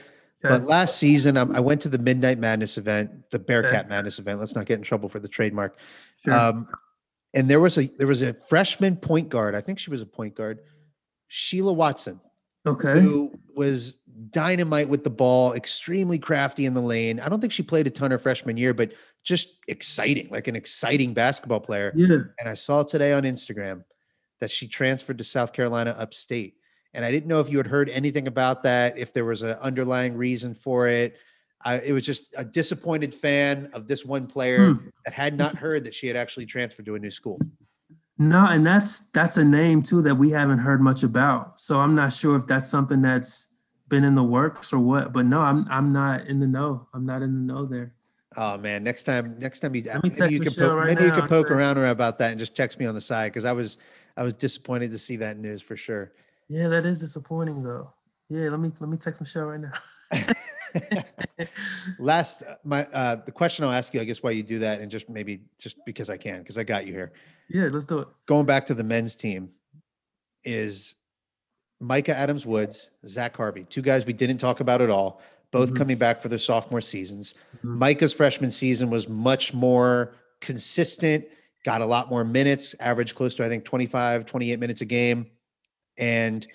Okay. But last season, um, I went to the Midnight Madness event, the Bearcat okay. Madness event. Let's not get in trouble for the trademark. Sure. Um, and there was a there was a freshman point guard. I think she was a point guard, Sheila Watson. Okay. Who was dynamite with the ball, extremely crafty in the lane. I don't think she played a ton her freshman year, but just exciting, like an exciting basketball player. Yeah. And I saw today on Instagram that she transferred to South Carolina upstate. And I didn't know if you had heard anything about that, if there was an underlying reason for it. I, it was just a disappointed fan of this one player hmm. that had not heard that she had actually transferred to a new school. No, and that's that's a name too that we haven't heard much about. So I'm not sure if that's something that's been in the works or what. But no, I'm I'm not in the know. I'm not in the know there. Oh man, next time next time you maybe you can poke, right maybe you can poke around about that and just text me on the side because I was I was disappointed to see that news for sure. Yeah, that is disappointing though. Yeah, let me let me text Michelle right now. (laughs) Last, uh, my uh, the question I'll ask you, I guess, why you do that, and just maybe just because I can, because I got you here. Yeah, let's do it. Going back to the men's team, is Mika Adams Woods, Zach Harvey, two guys we didn't talk about at all, both mm-hmm. coming back for their sophomore seasons. Mm-hmm. Mika's freshman season was much more consistent, got a lot more minutes, averaged close to I think 25, 28 minutes a game and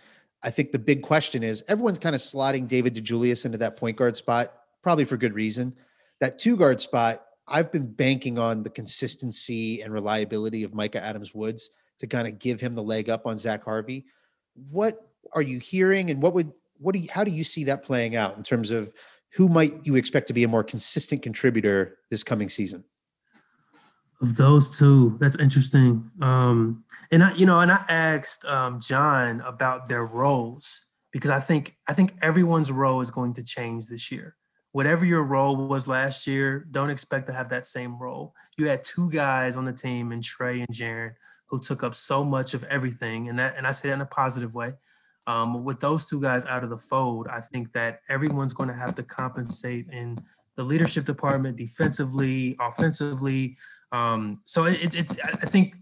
I think the big question is everyone's kind of slotting David DeJulius into that point guard spot, probably for good reason. That two guard spot, I've been banking on the consistency and reliability of Mika Adams Woods to kind of give him the leg up on Zach Harvey. What are you hearing, and what would what do you, how do you see that playing out in terms of who might you expect to be a more consistent contributor this coming season? Of those two, that's interesting. Um, and I, you know, and I asked um, John about their roles because I think I think everyone's role is going to change this year. Whatever your role was last year, don't expect to have that same role. You had two guys on the team, and Tre and Jarron, who took up so much of everything, and that, and I say that in a positive way. Um, with those two guys out of the fold, I think that everyone's going to have to compensate in the leadership department, defensively, offensively. Um, so it, it, it, I think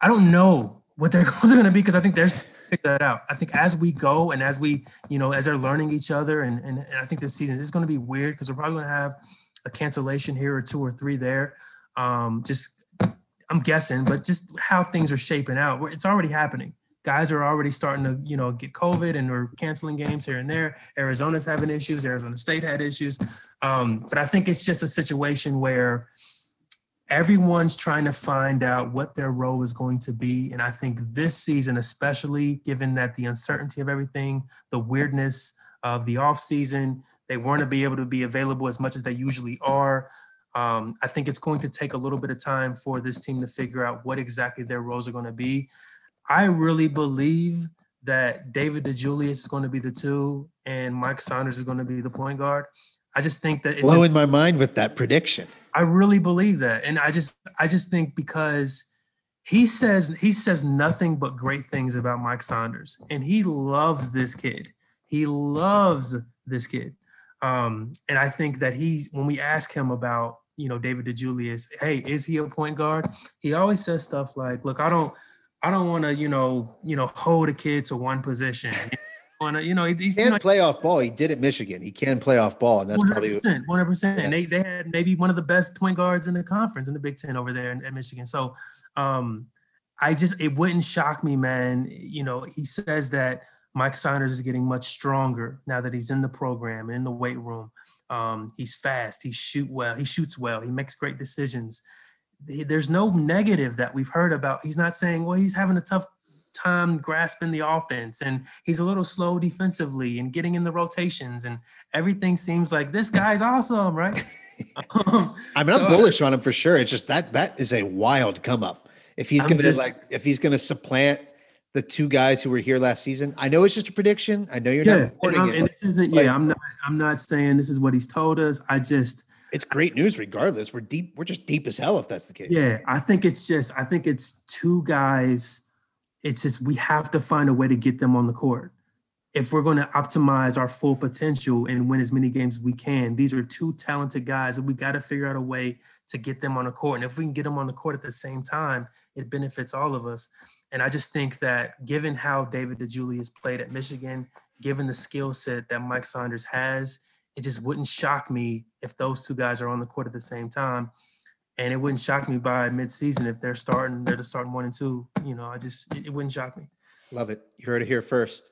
I don't know what their (laughs) goals are going to be because I think there's figure that out. I think as we go and as we, you know, as they're learning each other, and and, and I think this season is going to be weird because we're probably going to have a cancellation here or two or three there. Um, just I'm guessing, but just how things are shaping out, it's already happening guys are already starting to, you know, get COVID and we're canceling games here and there. Arizona's having issues. Arizona State had issues. Um, but I think it's just a situation where everyone's trying to find out what their role is going to be. And I think this season, especially given that the uncertainty of everything, the weirdness of the off season, they weren't to be able to be available as much as they usually are. Um, I think it's going to take a little bit of time for this team to figure out what exactly their roles are going to be. I really believe that David DeJulius is going to be the two and Mike Saunders is going to be the point guard. I just think that it's blowing a, my mind with that prediction. I really believe that. And I just I just think because he says he says nothing but great things about Mike Saunders and he loves this kid. He loves this kid. Um, and I think that he's when we ask him about, you know, David DeJulius, hey, is he a point guard? He always says stuff like, look, I don't I don't want to, you know, you know, hold a kid to one position. You know, he's he can you know, play off ball. He did at Michigan. He can play off ball, and that's 100%, probably one hundred percent. And they they had maybe one of the best point guards in the conference in the Big Ten over there in, at Michigan. So, um, I just it wouldn't shock me, man. You know, he says that Mike Saunders is getting much stronger now that he's in the program in the weight room. Um, he's fast. He shoot well. He shoots well. He makes great decisions there's no negative that we've heard about. He's not saying, well, he's having a tough time grasping the offense and he's a little slow defensively and getting in the rotations and everything seems like this guy's awesome, right? (laughs) um, I mean, so, I'm bullish on him for sure. It's just that that is a wild come up. If he's gonna just, like if he's gonna supplant the two guys who were here last season. I know it's just a prediction. I know you're yeah, not reporting and, it. And this isn't, yeah, I'm not I'm not saying this is what he's told us. I just it's great news regardless. We're deep, we're just deep as hell if that's the case. Yeah, I think it's just I think it's two guys. It's just we have to find a way to get them on the court. If we're going to optimize our full potential and win as many games as we can, these are two talented guys and we got to figure out a way to get them on the court. And if we can get them on the court at the same time, it benefits all of us. And I just think that given how David DeJulius played at Michigan, given the skill set that Mike Saunders has, it just wouldn't shock me if those two guys are on the court at the same time. And it wouldn't shock me by midseason if they're starting, they're just starting one and two. You know, I just, it, it wouldn't shock me. Love it. You heard it here first.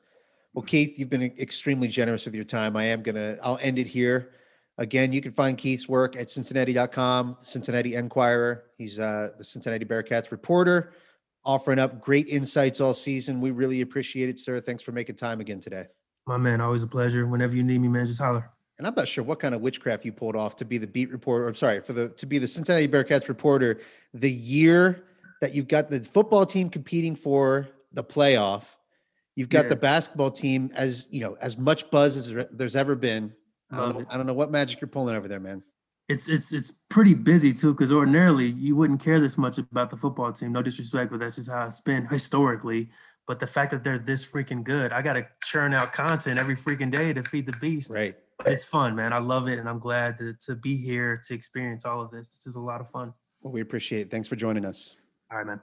Well, Keith, you've been extremely generous with your time. I am going to, I'll end it here. Again, you can find Keith's work at Cincinnati.com, Cincinnati Enquirer. He's uh, the Cincinnati Bearcats reporter, offering up great insights all season. We really appreciate it, sir. Thanks for making time again today. My man, always a pleasure. Whenever you need me, man, just holler and I'm not sure what kind of witchcraft you pulled off to be the beat reporter. I'm sorry for the to be the Cincinnati Bearcats reporter the year that you've got the football team competing for the playoff. You've got yeah. the basketball team as you know as much buzz as there's ever been. I don't, know, I don't know what magic you're pulling over there, man. It's it's it's pretty busy too, because ordinarily you wouldn't care this much about the football team. No disrespect, but that's just how it's been (laughs) historically. But the fact that they're this freaking good, I got to churn out content every freaking day to feed the beast. Right it's fun, man. I love it, and I'm glad to, to be here to experience all of this. This is a lot of fun. Well, we appreciate it. Thanks for joining us. All right, man.